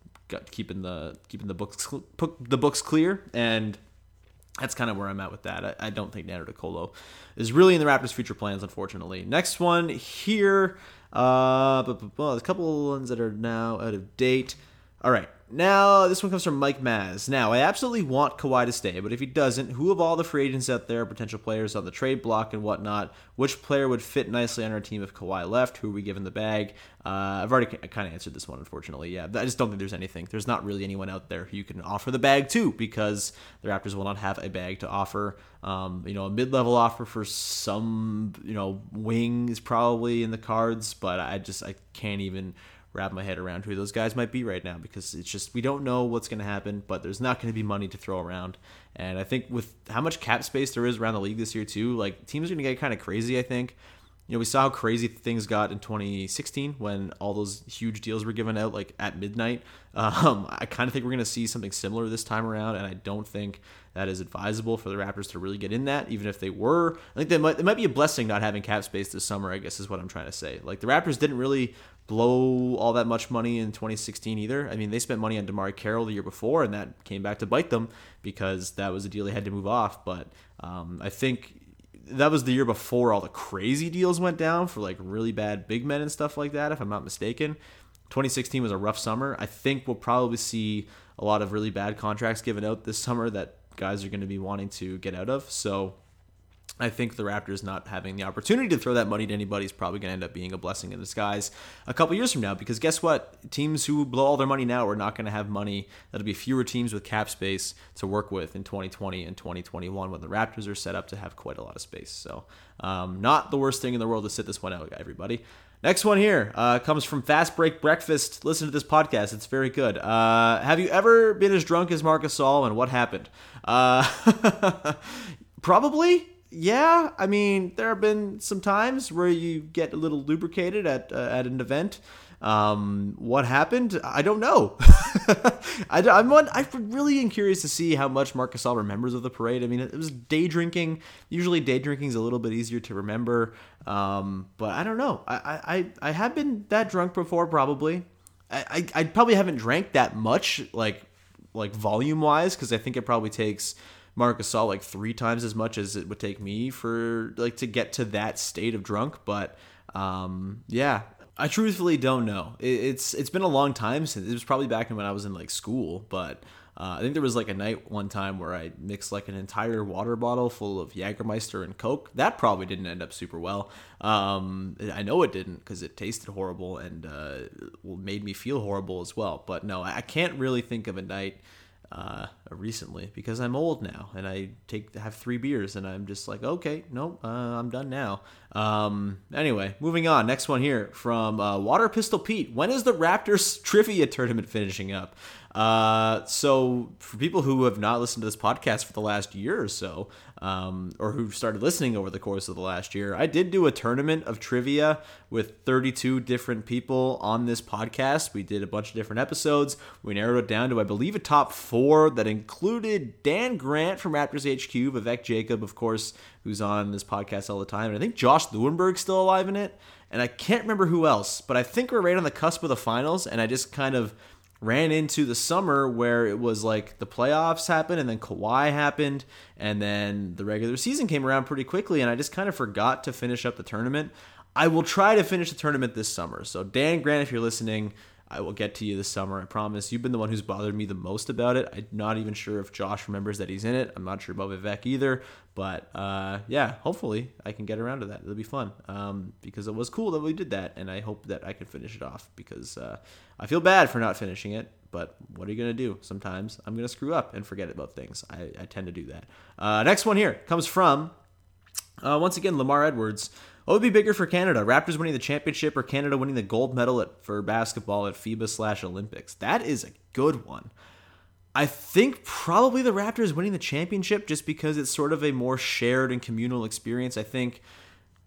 keeping the keeping the books the books clear and that's kind of where I'm at with that. I, I don't think Nando De Colo is really in the Raptors' future plans, unfortunately. Next one here, uh, but, but, but, a couple of ones that are now out of date. All right, now, this one comes from Mike Maz. Now, I absolutely want Kawhi to stay, but if he doesn't, who of all the free agents out there, potential players on the trade block and whatnot, which player would fit nicely on our team if Kawhi left? Who are we giving the bag? Uh, I've already kind of answered this one, unfortunately. Yeah, I just don't think there's anything. There's not really anyone out there who you can offer the bag to because the Raptors will not have a bag to offer. Um, you know, a mid-level offer for some, you know, wing is probably in the cards, but I just I can't even wrap my head around who those guys might be right now because it's just we don't know what's going to happen, but there's not going to be money to throw around. And I think with how much cap space there is around the league this year too, like teams are going to get kind of crazy. I think you know, we saw how crazy things got in 2016 when all those huge deals were given out like at midnight. Um, I kind of think we're going to see something similar this time around, and I don't think that is advisable for the Raptors to really get in that. Even if they were, I think they might, it might be a blessing not having cap space this summer. I guess is what I'm trying to say. Like the Raptors didn't really blow all that much money in 2016 either. I mean, they spent money on DeMarre Carroll the year before, and that came back to bite them because that was a deal they had to move off. But um, I think that was the year before all the crazy deals went down for like really bad big men and stuff like that, if I'm not mistaken. 2016 was a rough summer. I think we'll probably see a lot of really bad contracts given out this summer that guys are going to be wanting to get out of. So I think the Raptors not having the opportunity to throw that money to anybody is probably going to end up being a blessing in disguise a couple years from now. Because guess what? Teams who blow all their money now are not going to have money. That'll be fewer teams with cap space to work with in 2020 and 2021 when the Raptors are set up to have quite a lot of space. So, um, not the worst thing in the world to sit this one out, everybody. Next one here uh, comes from Fast Break Breakfast. Listen to this podcast; it's very good. Uh, have you ever been as drunk as Marcus Gasol, and what happened? Uh, probably yeah, I mean, there have been some times where you get a little lubricated at uh, at an event. Um, what happened? I don't know. I, am one, I'm really curious to see how much Marc Gasol remembers of the parade. I mean, it was day drinking. Usually, day drinking is a little bit easier to remember. Um, but I don't know. I, I, I have been that drunk before, probably. I, I, I probably haven't drank that much, like like volume wise, because I think it probably takes Marc Gasol like three times as much as it would take me for like to get to that state of drunk. But um, yeah, I truthfully don't know. It, it's it's been a long time since it was probably back when I was in like school, but. Uh, I think there was like a night one time where I mixed like an entire water bottle full of Jägermeister and Coke. That probably didn't end up super well. Um, I know it didn't because it tasted horrible and uh, made me feel horrible as well. But no, I can't really think of a night uh, recently because I'm old now and I take have three beers and I'm just like okay nope uh, I'm done now. Um, anyway, moving on. Next one here from uh, Water Pistol Pete. When is the Raptors trivia tournament finishing up? Uh, so for people who have not listened to this podcast for the last year or so, um, or who started listening over the course of the last year, I did do a tournament of trivia with 32 different people on this podcast. We did a bunch of different episodes. We narrowed it down to, I believe, a top four that included Dan Grant from Raptors HQ, Vivek Jacob, of course, who's on this podcast all the time, and I think Josh Lewenberg's still alive in it. And I can't remember who else, but I think we're right on the cusp of the finals, and I just kind of ran into the summer where it was like the playoffs happened and then Kawhi happened and then the regular season came around pretty quickly and I just kind of forgot to finish up the tournament. I will try to finish the tournament this summer. So Dan Grant, if you're listening, I will get to you this summer. I promise. You've been the one who's bothered me the most about it. I'm not even sure if Josh remembers that he's in it. I'm not sure about Vivek either. But uh, yeah, hopefully I can get around to that. It'll be fun um, because it was cool that we did that, and I hope that I can finish it off because uh, I feel bad for not finishing it. But what are you gonna do? Sometimes I'm gonna screw up and forget about things. I, I tend to do that. Uh, next one here comes from uh, once again Lamar Edwards. Oh, what would be bigger for Canada? Raptors winning the championship or Canada winning the gold medal at, for basketball at FIBA slash Olympics? That is a good one. I think probably the Raptors winning the championship just because it's sort of a more shared and communal experience. I think,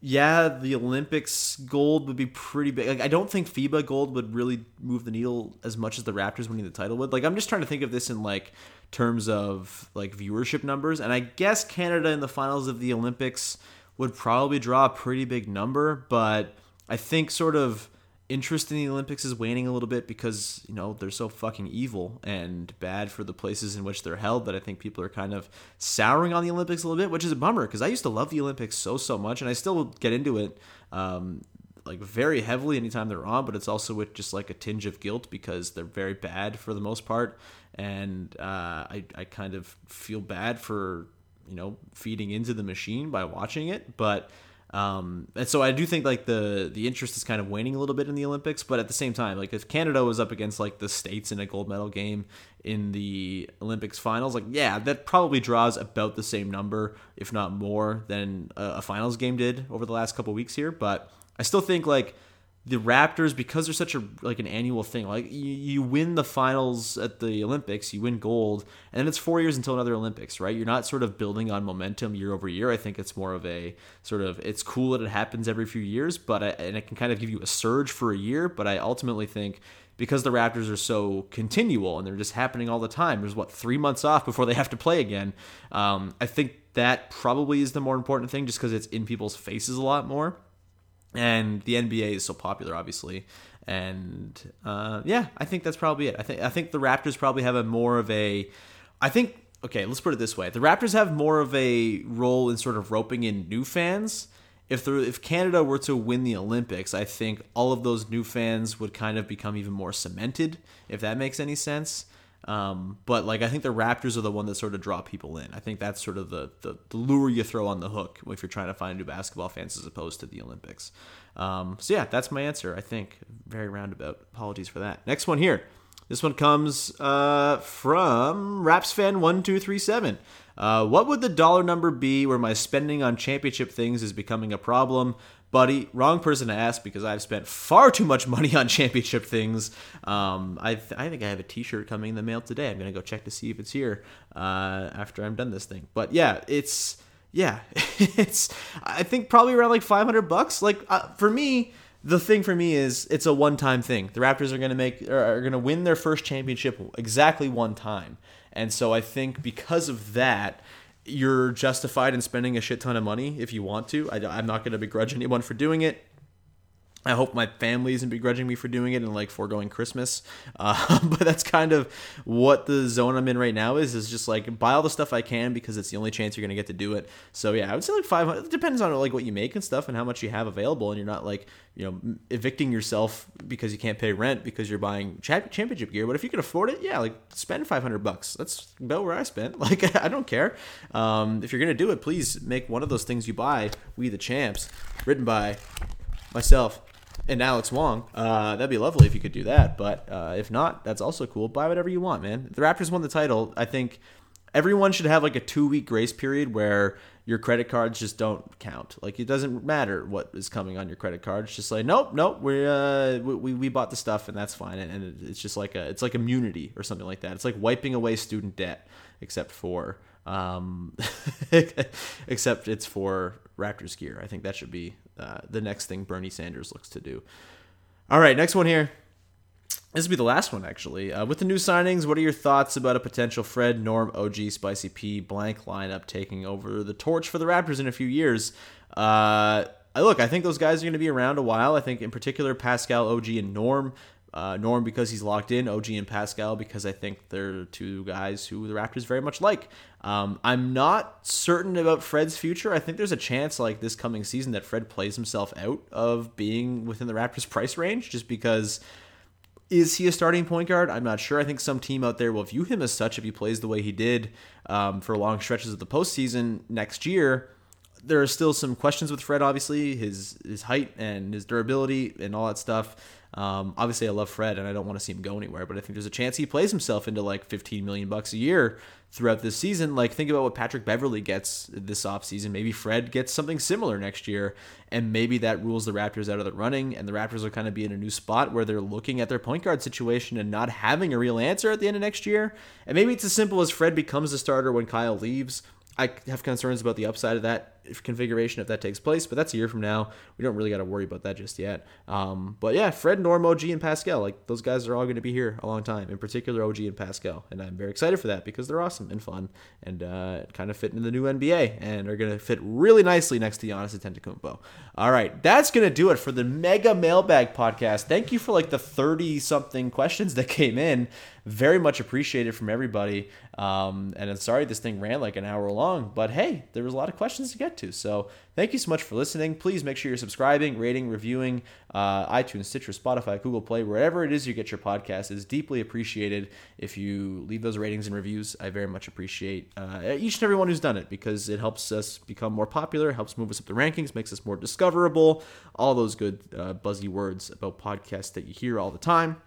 yeah, the Olympics gold would be pretty big. Like, I don't think FIBA gold would really move the needle as much as the Raptors winning the title would. Like, I'm just trying to think of this in like terms of like viewership numbers, and I guess Canada in the finals of the Olympics would probably draw a pretty big number, but I think sort of interest in the Olympics is waning a little bit because, you know, they're so fucking evil and bad for the places in which they're held that I think people are kind of souring on the Olympics a little bit, which is a bummer because I used to love the Olympics so, so much and I still get into it. Um, like very heavily anytime they're on, but it's also with just like a tinge of guilt because they're very bad for the most part, and uh, I I kind of feel bad for you know feeding into the machine by watching it but um, and so I do think like the the interest is kind of waning a little bit in the Olympics, but at the same time, like if Canada was up against like the states in a gold medal game in the Olympics finals, like yeah, that probably draws about the same number, if not more, than a, a finals game did over the last couple weeks here. But I still think like the Raptors because they're such a like an annual thing. Like you, you win the finals at the Olympics, you win gold, and then it's four years until another Olympics, right? You're not sort of building on momentum year over year. I think it's more of a sort of it's cool that it happens every few years, but I, and it can kind of give you a surge for a year. But I ultimately think because the Raptors are so continual and they're just happening all the time. There's what three months off before they have to play again. Um, I think that probably is the more important thing, just because it's in people's faces a lot more and the NBA is so popular, obviously. And uh, yeah, I think that's probably it. I think I think the Raptors probably have a more of a, I think okay, let's put it this way: the Raptors have more of a role in sort of roping in new fans. If the if Canada were to win the Olympics, I think all of those new fans would kind of become even more cemented, if that makes any sense. Um, but like I think the Raptors are the one that sort of draw people in. I think that's sort of the, the, the lure you throw on the hook if you're trying to find new basketball fans as opposed to the Olympics. Um, so yeah, that's my answer. I think very roundabout. Apologies for that. Next one here. This one comes uh, from Raps fan one two three seven. Uh, what would the dollar number be where my spending on championship things is becoming a problem? Buddy, wrong person to ask because I've spent far too much money on championship things. Um, I, th- I think I have a T-shirt coming in the mail today. I'm gonna go check to see if it's here uh, after I'm done this thing. But yeah, it's yeah, it's I think probably around like 500 bucks. Like uh, for me. The thing for me is it's a one-time thing. The Raptors are going to make are going to win their first championship exactly one time. And so I think because of that, you're justified in spending a shit ton of money if you want to. I, am not going to begrudge anyone for doing it. I hope my family isn't begrudging me for doing it and like foregoing Christmas. Uh, but that's kind of what the zone I'm in right now is, is just like buy all the stuff I can because it's the only chance you're going to get to do it. So yeah, I would say like 500, it depends on like what you make and stuff and how much you have available. And you're not like, you know, evicting yourself because you can't pay rent because you're buying championship gear. But if you can afford it, yeah, like spend 500 bucks. That's about where I spent. Like, I don't care. Um, if you're going to do it, please make one of those things you buy, We the Champs, written by myself and Alex Wong. Uh, that'd be lovely if you could do that. But uh, if not, that's also cool. Buy whatever you want, man. The Raptors won the title. I think everyone should have like a two week grace period where your credit cards just don't count. Like it doesn't matter what is coming on your credit card. It's just like nope, nope. We uh we, we bought the stuff and that's fine. And, and it's just like a it's like immunity or something like that. It's like wiping away student debt, except for um, except it's for Raptors gear. I think that should be uh, the next thing Bernie Sanders looks to do. All right, next one here. This will be the last one, actually. Uh, with the new signings, what are your thoughts about a potential Fred, Norm, OG, Spicy P blank lineup taking over the torch for the Raptors in a few years? Uh, I look, I think those guys are going to be around a while. I think, in particular, Pascal, OG, and Norm uh, Norm because he's locked in, OG and Pascal because I think they're two guys who the Raptors very much like. Um, I'm not certain about Fred's future. I think there's a chance, like this coming season, that Fred plays himself out of being within the Raptors' price range, just because. Is he a starting point guard? I'm not sure. I think some team out there will view him as such if he plays the way he did um, for long stretches of the postseason next year there are still some questions with Fred, obviously, his his height and his durability and all that stuff. Um, obviously, I love Fred, and I don't want to see him go anywhere. But I think there's a chance he plays himself into like 15 million bucks a year throughout this season. Like, think about what Patrick Beverley gets this offseason. Maybe Fred gets something similar next year, and maybe that rules the Raptors out of the running. And the Raptors will kind of be in a new spot where they're looking at their point guard situation and not having a real answer at the end of next year. And maybe it's as simple as Fred becomes the starter when Kyle leaves. I have concerns about the upside of that configuration if that takes place, but that's a year from now. We don't really got to worry about that just yet. Um, but yeah, Fred, Norm, OG, and Pascal, like those guys are all going to be here a long time. In particular, OG and Pascal, and I'm very excited for that because they're awesome and fun and uh, kind of fit into the new NBA and are going to fit really nicely next to Giannis Antetokounmpo. All right, that's going to do it for the Mega Mailbag podcast. Thank you for like the 30 something questions that came in. Very much appreciated from everybody. Um, and I'm sorry this thing ran like an hour long, but hey, there was a lot of questions to get to. So thank you so much for listening. Please make sure you're subscribing, rating, reviewing uh, iTunes, Stitcher, Spotify, Google Play, wherever it is you get your podcast. is deeply appreciated if you leave those ratings and reviews. I very much appreciate uh, each and everyone who's done it because it helps us become more popular, helps move us up the rankings, makes us more discoverable. All those good uh, buzzy words about podcasts that you hear all the time.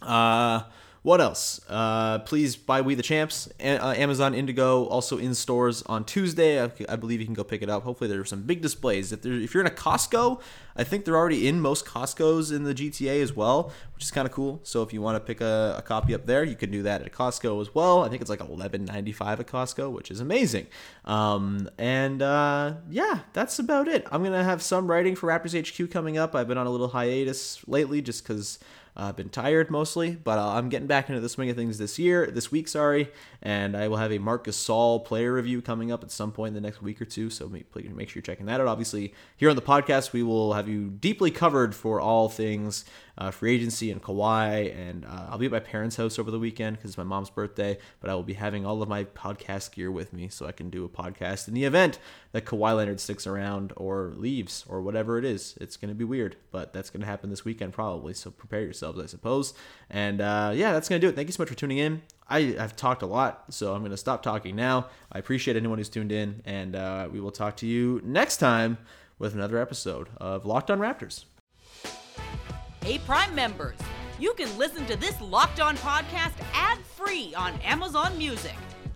Uh, What else? Uh, please buy We the Champs. A- uh, Amazon Indigo also in stores on Tuesday. I, I believe you can go pick it up. Hopefully, there are some big displays. If, if you're in a Costco, I think they're already in most Costco's in the GTA as well, which is kind of cool. So if you want to pick a, a, copy up there, you can do that at Costco as well. I think it's like $11.95 at Costco, which is amazing. Um, and uh, yeah, that's about it. I'm gonna have some writing for Raptors HQ coming up. I've been on a little hiatus lately just because I've uh, been tired mostly, but uh, I'm getting back into the swing of things this year, this week, sorry. And I will have a Marc Gasol player review coming up at some point in the next week or two. So make, make sure you're checking that out. Obviously, here on the podcast, we will have you deeply covered for all things uh, free agency and Kawhi. And uh, I'll be at my parents' house over the weekend because it's my mom's birthday. But I will be having all of my podcast gear with me so I can do a podcast in the event that Kawhi Leonard sticks around or leaves or whatever it is. It's going to be weird, but that's going to happen this weekend probably. So prepare yourselves, I suppose. And uh, yeah, that's going to do it. Thank you so much for tuning in. I have talked a lot, so I'm going to stop talking now. I appreciate anyone who's tuned in, and uh, we will talk to you next time with another episode of Locked On Raptors. Hey, Prime members, you can listen to this Locked On podcast ad free on Amazon Music.